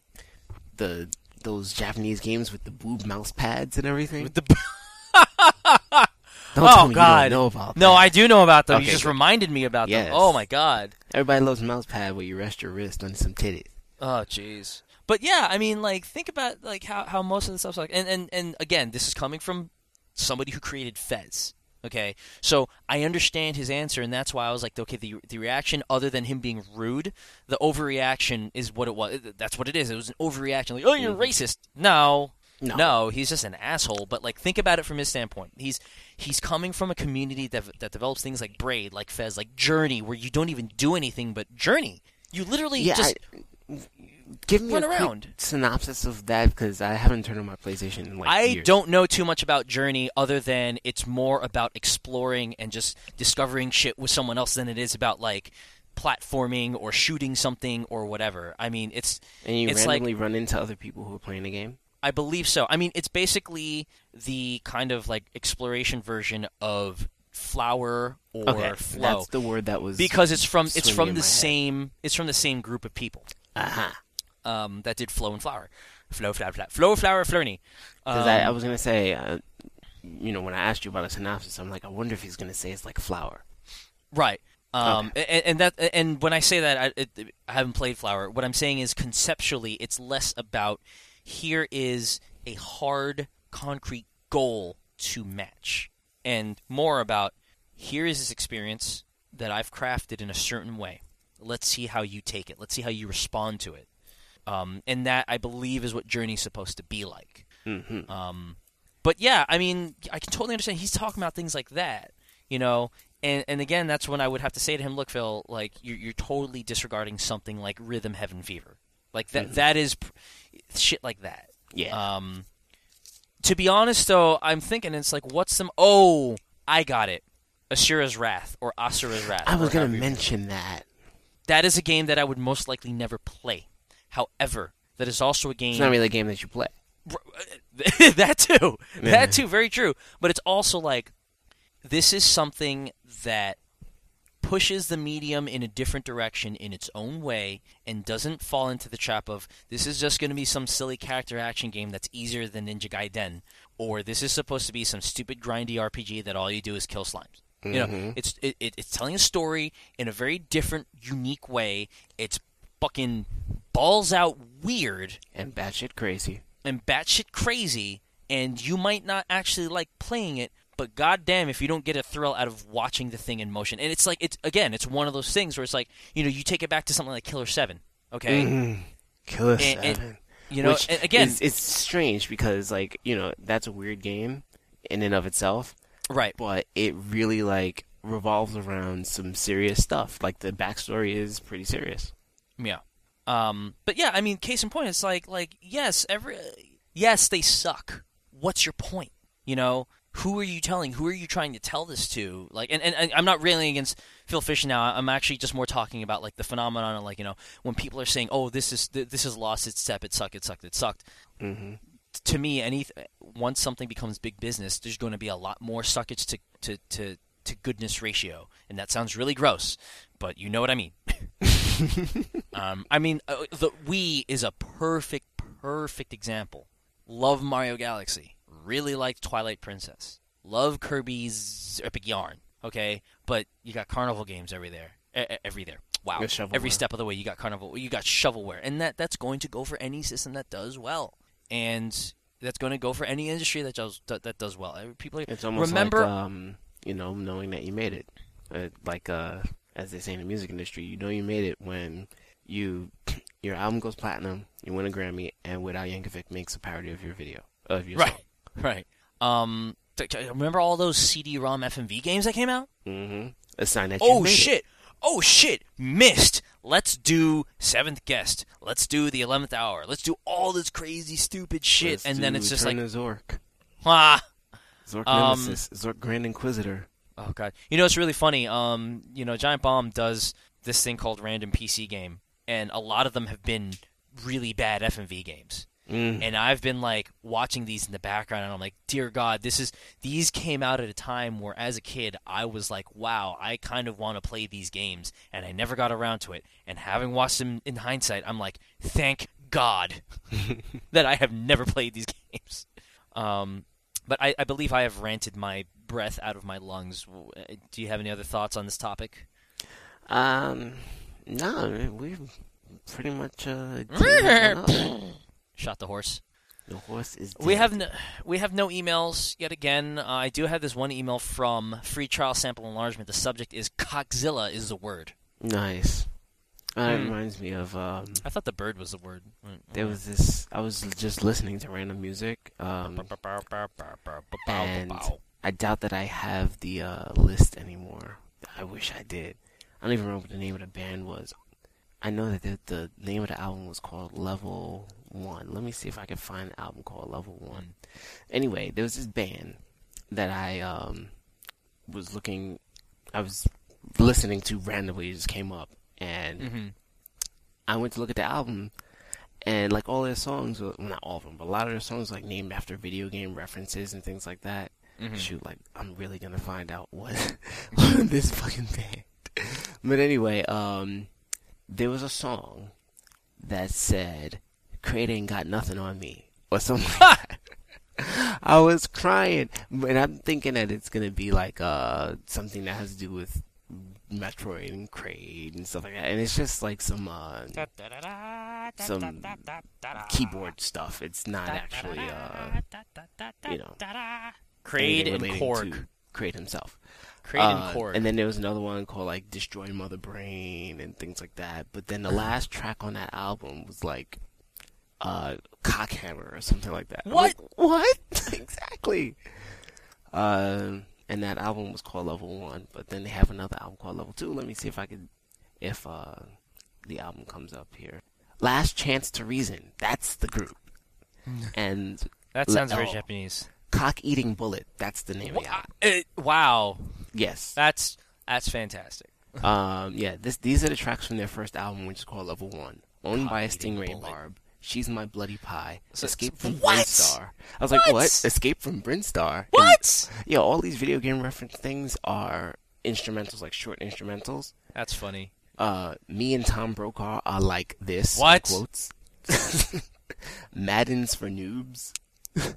[SPEAKER 1] the those Japanese games with the boob mouse pads and everything.
[SPEAKER 2] With the
[SPEAKER 1] Don't
[SPEAKER 2] oh God,
[SPEAKER 1] know about
[SPEAKER 2] no,
[SPEAKER 1] that.
[SPEAKER 2] I do know about them.
[SPEAKER 1] Okay,
[SPEAKER 2] you just
[SPEAKER 1] good.
[SPEAKER 2] reminded me about
[SPEAKER 1] Yes.
[SPEAKER 2] them. Oh my God.
[SPEAKER 1] Everybody loves mouse pad where you rest your wrist on some titties.
[SPEAKER 2] Oh jeez. But yeah, I mean, like, think about like how, how most of the stuff's like, and, and and again, this is coming from somebody who created Fez. Okay, so I understand his answer, and that's why I was like, okay, the the reaction, other than him being rude, the overreaction is what it was. That's what it is. It was an overreaction, like, oh, you're
[SPEAKER 1] Mhm.
[SPEAKER 2] racist. No,
[SPEAKER 1] No.
[SPEAKER 2] no, he's just an asshole. But like, think about it from his standpoint. He's he's coming from a community that that develops things like Braid, like Fez, like Journey, where you don't even do anything but Journey. You literally
[SPEAKER 1] Yeah,
[SPEAKER 2] just
[SPEAKER 1] I- Give me
[SPEAKER 2] run
[SPEAKER 1] a quick
[SPEAKER 2] around.
[SPEAKER 1] synopsis of that because I haven't turned on my PlayStation in like
[SPEAKER 2] I
[SPEAKER 1] years.
[SPEAKER 2] don't know too much about Journey other than it's more about exploring and just discovering shit with someone else than it is about like platforming or shooting something or whatever. I mean, it's
[SPEAKER 1] And you
[SPEAKER 2] it's like-
[SPEAKER 1] run into other people who are playing the game.
[SPEAKER 2] I believe so. I mean, it's basically the kind of like exploration version of Flower or
[SPEAKER 1] okay,
[SPEAKER 2] Flow
[SPEAKER 1] that's the word that was
[SPEAKER 2] because it's from it's from the same it's from the same group of people
[SPEAKER 1] Aha.
[SPEAKER 2] Um, that did Flow and Flower, Flow, Flower, Flower, Flow, Flower, Flurney.
[SPEAKER 1] Because
[SPEAKER 2] Um,
[SPEAKER 1] I, I was gonna say, uh, you know, when I asked you about a synopsis, I'm like, I wonder if he's gonna say it's like flower.
[SPEAKER 2] Right. Um, and, and that and when I say that I, it, I haven't played Flower, what I'm saying is conceptually it's less about here is a hard concrete goal to match and more about here is this experience that I've crafted in a certain way. Let's see how you take it. Let's see how you respond to it. Um, and that I believe is what Journey's supposed to be like.
[SPEAKER 1] hmm
[SPEAKER 2] Um, but yeah, I mean, I can totally understand. He's talking about things like that, you know. And and again, that's when I would have to say to him, "Look, Phil, like you're you're totally disregarding something like Rhythm Heaven Fever, like that. that is pr- shit like that."
[SPEAKER 1] Yeah.
[SPEAKER 2] Um, to be honest, though, I'm thinking it's like, what's some? Oh, I got it. Asura's Wrath or Asura's Wrath.
[SPEAKER 1] I was gonna mention that.
[SPEAKER 2] that is a game that I would most likely never play. However, that is also a game
[SPEAKER 1] It's not really a game that you play.
[SPEAKER 2] that too.
[SPEAKER 1] Yeah.
[SPEAKER 2] That too, very true. But it's also like this is something that pushes the medium in a different direction in its own way and doesn't fall into the trap of this is just going to be some silly character action game that's easier than Ninja Gaiden or this is supposed to be some stupid grindy RPG that all you do is kill slimes. You know,
[SPEAKER 1] Mhm.
[SPEAKER 2] it's it, it, it's telling a story in a very different, unique way. It's fucking balls out weird
[SPEAKER 1] And batshit crazy.
[SPEAKER 2] and batshit crazy, and you might not actually like playing it, but goddamn if you don't get a thrill out of watching the thing in motion. And it's like it's again, it's one of those things where it's like you know you take it back to something like Killer Seven, okay?
[SPEAKER 1] Mhm. Killer
[SPEAKER 2] And- and-
[SPEAKER 1] Seven.
[SPEAKER 2] You know,
[SPEAKER 1] Which
[SPEAKER 2] and again,
[SPEAKER 1] is, it's strange because like you know that's a weird game in and of itself,
[SPEAKER 2] right?
[SPEAKER 1] but it really like revolves around some serious stuff. Like the backstory is pretty serious.
[SPEAKER 2] Yeah. Um, but yeah, I mean, case in point, it's like like yes, every yes they suck. What's your point? You know, who are you telling? Who are you trying to tell this to? Like, and, and, and I'm not railing against Phil Fisher now. I'm actually just more talking about like the phenomenon of like you know when people are saying, oh, this is th- this has lost its step. It sucked. It sucked. It sucked.
[SPEAKER 1] hmm
[SPEAKER 2] To me, any once something becomes big business, there's going to be a lot more suckage to to to to goodness ratio, and that sounds really gross, but you know what I mean. Um, I mean, uh, the Wii is a perfect, perfect example. Love Mario Galaxy. Really like Twilight Princess. Love Kirby's Epic Yarn. Okay, but you got Carnival games every there, e- every there. Wow, every step of the way you got Carnival, you got shovelware, and that that's going to go for any system that does well, and that's going to go for any industry that does that, that does well. People
[SPEAKER 1] It's almost
[SPEAKER 2] remember
[SPEAKER 1] like um, you know, knowing that you made it. Uh, like uh, as they say in the music industry, you know you made it when you your album goes platinum, you win a Grammy, and Weird Al Yankovic makes a parody of your video of your
[SPEAKER 2] right, right. Um, t- t- remember all those CD-ROM FMV games that came out?
[SPEAKER 1] Mm-hmm. A sign that you
[SPEAKER 2] Oh
[SPEAKER 1] made it.
[SPEAKER 2] shit! Oh shit! Missed. Let's do seventh guest. Let's do the eleventh hour. Let's do all this crazy, stupid shit,
[SPEAKER 1] Let's
[SPEAKER 2] and then it's just like,
[SPEAKER 1] Zork,
[SPEAKER 2] ah.
[SPEAKER 1] Zork
[SPEAKER 2] Um,
[SPEAKER 1] Nemesis, Zork Grand Inquisitor.
[SPEAKER 2] Oh god. You know it's really funny. Um, you know, Giant Bomb does this thing called Random PC Game, and a lot of them have been really bad FMV games.
[SPEAKER 1] Mm.
[SPEAKER 2] and I've been like watching these in the background, and I'm like, dear God, this is these came out at a time where, as a kid, I was like, wow, I kind of want to play these games, and I never got around to it. And having watched them in hindsight, I'm like, thank God that I have never played these games. Um, but I, I believe I have ranted my breath out of my lungs. Uh, Do you have any other thoughts on this topic?
[SPEAKER 1] Um, no, we've pretty much uh. taken one up.
[SPEAKER 2] Shot the horse.
[SPEAKER 1] the horse is.
[SPEAKER 2] We have no, we have no emails yet again. Uh, I do have this one email from Free Trial Sample Enlargement. The subject is Coxzilla is the word.
[SPEAKER 1] nice. Uh, It
[SPEAKER 2] Hmm.
[SPEAKER 1] reminds me of um.
[SPEAKER 2] I thought the bird was the word. Mm,
[SPEAKER 1] There was this. I was just listening to random music. Um, and I doubt that I have the uh, list anymore. I wish I did. I don't even remember what the name of the band was. I know that the, the name of the album was called Level One. Let me see if I can find an album called Level One. Anyway, there was this band that I um was looking, I was listening to randomly. It just came up, and
[SPEAKER 2] Mm-hmm.
[SPEAKER 1] I went to look at the album, and like all their songs, well, not all of them, but a lot of their songs like named after video game references and things like that.
[SPEAKER 2] Mhm.
[SPEAKER 1] Shoot, like I'm really gonna find out what this fucking band. But anyway, um, there was a song that said "Crate ain't got nothing on me" or something. I was crying, and I'm thinking that it's gonna be like uh something that has to do with Metroid and Kraid and stuff like that, and it's just like some uh, some keyboard stuff. It's not actually uh you know
[SPEAKER 2] Kraid and Korg.
[SPEAKER 1] Kraid himself.
[SPEAKER 2] Kraid
[SPEAKER 1] Uh,
[SPEAKER 2] and Korg.
[SPEAKER 1] And then there was another one called like Destroy Mother Brain and things like that. But then the last track on that album was like uh Cockhammer or something like that.
[SPEAKER 2] What?
[SPEAKER 1] like, what? exactly. Um and that album was called Level One, but then they have another album called Level Two. Let me see if I could if uh the album comes up here. Last Chance to Reason. That's the group. and
[SPEAKER 2] that sounds very
[SPEAKER 1] oh.
[SPEAKER 2] Japanese.
[SPEAKER 1] Cock Eating Bullet. That's the name of the album.
[SPEAKER 2] Wow,
[SPEAKER 1] Yes.
[SPEAKER 2] that's that's fantastic.
[SPEAKER 1] Um, yeah, this these are the tracks from their first album, which is called Level One, owned by a Stingray
[SPEAKER 2] bullet.
[SPEAKER 1] Barb. She's my bloody pie.
[SPEAKER 2] So-
[SPEAKER 1] Escape from
[SPEAKER 2] What?
[SPEAKER 1] Brinstar. I was like,
[SPEAKER 2] What?
[SPEAKER 1] what? Escape from Brinstar. And,
[SPEAKER 2] What?
[SPEAKER 1] yeah, all these video game reference things are instrumentals, like short instrumentals.
[SPEAKER 2] That's funny.
[SPEAKER 1] Uh, me and Tom Brokaw are like this.
[SPEAKER 2] What?
[SPEAKER 1] quotes? Madden's for noobs.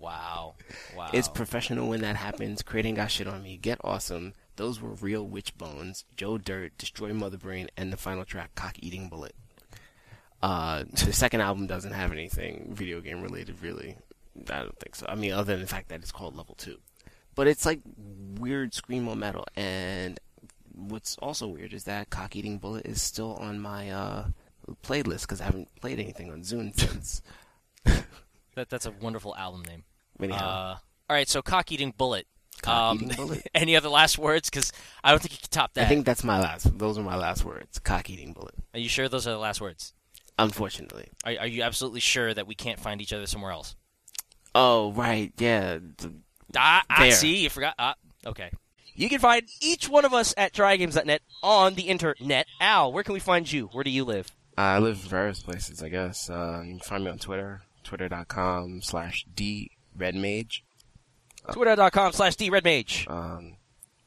[SPEAKER 2] Wow, wow.
[SPEAKER 1] It's professional when that happens. Creating got shit on me. Get awesome. Those were real witch bones. Joe Dirt, Destroy Mother Brain, and the final track, Cock Eating Bullet. Uh, the second album doesn't have anything video game related, really. I don't think so. I mean, other than the fact that it's called Level Two, but it's like weird screamo metal. And what's also weird is that Cock Eating Bullet is still on my uh playlist because I haven't played anything on Zune since.
[SPEAKER 2] that, that's a wonderful album name.
[SPEAKER 1] Anyhow,
[SPEAKER 2] Uh, all right, so cock eating bullet.
[SPEAKER 1] Cock
[SPEAKER 2] Um,
[SPEAKER 1] Bullet.
[SPEAKER 2] any other last words? Because I don't think you can top that.
[SPEAKER 1] I think that's my last. Those are my last words. Cock Eating Bullet.
[SPEAKER 2] Are you sure those are the last words?
[SPEAKER 1] Unfortunately.
[SPEAKER 2] Are, are you absolutely sure that we can't find each other somewhere else?
[SPEAKER 1] Oh right, yeah.
[SPEAKER 2] Ah, ah see, you forgot. Ah, okay. You can find each one of us at trygames.net on the internet. Al, where can we find you? Where do you live?
[SPEAKER 1] I live in various places, I guess. Uh, you can find me on Twitter, twitter.com slash dredmage.
[SPEAKER 2] Twitter.com slash dredmage.
[SPEAKER 1] Um,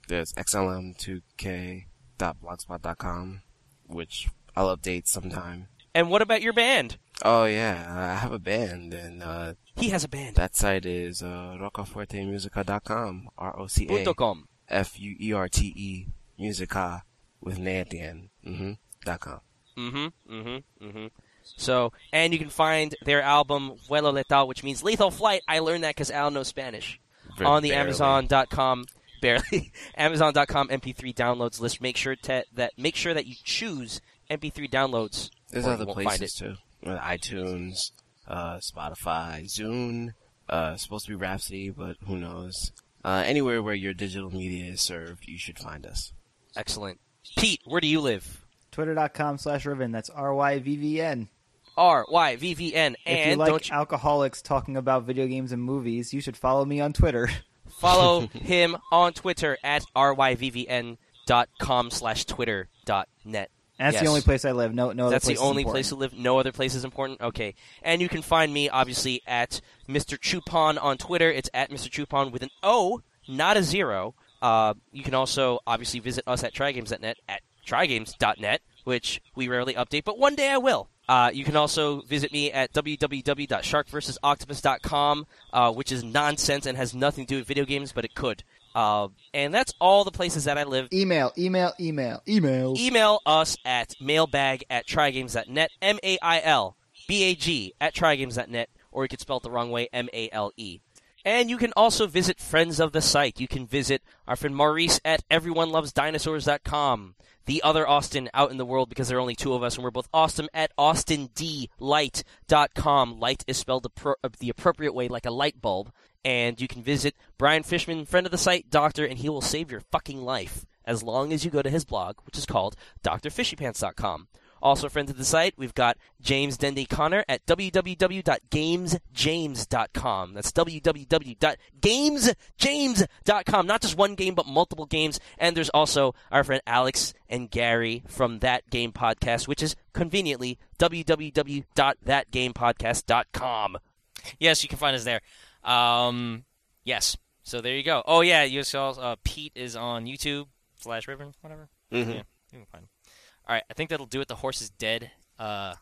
[SPEAKER 1] there's xlm2k.blogspot.com, which I'll update sometime.
[SPEAKER 2] And what about your band?
[SPEAKER 1] Oh yeah, I have a band, and uh,
[SPEAKER 2] He has a band.
[SPEAKER 1] that site is uh, rocafuertemusica.com, R-O-C-A
[SPEAKER 2] Punto com.
[SPEAKER 1] F-U-E-R-T-E musica with an A at the end. Mm-hmm. Dot com.
[SPEAKER 2] Mm-hmm. Mm-hmm. Mm-hmm. So, and you can find their album Vuelo Letal, which means lethal flight. I learned that because Al knows Spanish.
[SPEAKER 1] Very
[SPEAKER 2] on the
[SPEAKER 1] barely.
[SPEAKER 2] Amazon.com barely Amazon.com MP3 downloads list. Make sure to, that make sure that you choose MP3 downloads.
[SPEAKER 1] There's other places too. Uh, iTunes, uh, Spotify, Zune. Uh, supposed to be Rhapsody, but who knows? Uh, anywhere where your digital media is served, you should find us.
[SPEAKER 2] Excellent. Pete, where do you live?
[SPEAKER 3] Twitter.com slash Ryvvn. That's R Y V V N.
[SPEAKER 2] R Y V V N.
[SPEAKER 3] If you like
[SPEAKER 2] you
[SPEAKER 3] alcoholics talking about video games and movies, you should follow me on Twitter.
[SPEAKER 2] follow him on Twitter at ryvvn.com slash twitter dot net.
[SPEAKER 3] And that's
[SPEAKER 2] Yes.
[SPEAKER 3] the only place I live. No, no other
[SPEAKER 2] That's the only
[SPEAKER 3] important.
[SPEAKER 2] place to live. No other place is important. Okay. And you can find me, obviously, at Mr. Chupon on Twitter. It's at Mr. Chupon with an O, not a zero. Uh, you can also, obviously, visit us at trygames.net at trygames.net, which we rarely update, but one day I will. Uh, you can also visit me at www.sharkversusoctopus.com, uh, which is nonsense and has nothing to do with video games, but it could. Uh, and that's all the places that I live.
[SPEAKER 3] Email, email, email, email.
[SPEAKER 2] Email us at mailbag at trygames.net, M A I L B A G at trygames.net, or you could spell it the wrong way, M A L E. And you can also visit friends of the site. You can visit our friend Maurice at everyonelovesdinosaurs.com. The other Austin out in the world because there are only two of us, and we're both awesome at austindlight.com. Light is spelled the, pro- the appropriate way, like a light bulb. And you can visit Brian Fishman, friend of the site, doctor, and he will save your fucking life as long as you go to his blog, which is called drfishypants.com.
[SPEAKER 4] Also, friends of the site, we've got James Dendy Connor at www.gamesjames.com. That's www.gamesjames.com. Not just one game, but multiple games. And there's also our friend Alex and Gary from That Game Podcast, which is conveniently www.thatgamepodcast.com.
[SPEAKER 2] Yes, you can find us there. Um, yes. So there you go. Oh yeah, you saw uh, Pete is on YouTube slash Ribbon, whatever.
[SPEAKER 1] Mhm.
[SPEAKER 2] Yeah, you can find him. All right, I think that'll do it. The horse is dead. Uh,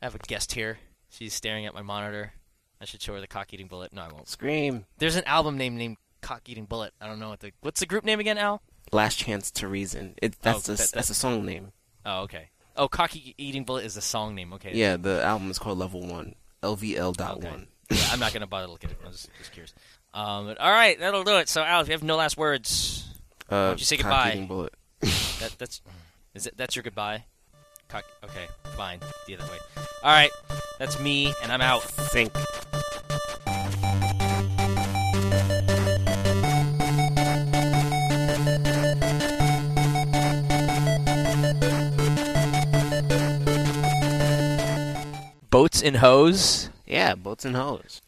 [SPEAKER 2] I have a guest here. She's staring at my monitor. I should show her the cock eating bullet. No, I won't.
[SPEAKER 1] Scream.
[SPEAKER 2] There's an album name named Cock Eating Bullet. I don't know what the what's the group name again, Al?
[SPEAKER 1] Last chance to reason. It that's
[SPEAKER 2] Oh,
[SPEAKER 1] a
[SPEAKER 2] that-
[SPEAKER 1] that's a song name.
[SPEAKER 2] Oh, okay. Oh, Cock E- Eating Bullet is the song name. Okay.
[SPEAKER 1] Yeah, the album is called Level One. LVL dot
[SPEAKER 2] Okay.
[SPEAKER 1] one.
[SPEAKER 2] yeah, I'm not gonna bother looking at it. I was just, just curious. Um, but, all right, that'll do it. So, Al, if you have no last words,
[SPEAKER 1] Uh,
[SPEAKER 2] don't you say
[SPEAKER 1] cock
[SPEAKER 2] goodbye?
[SPEAKER 1] eating bullet.
[SPEAKER 2] that that's is it. That's your goodbye. Cock. Okay, fine. The other way. All right, that's me, and I'm out.
[SPEAKER 1] Think.
[SPEAKER 4] Boats and Hose.
[SPEAKER 1] Yeah, boats and hoes.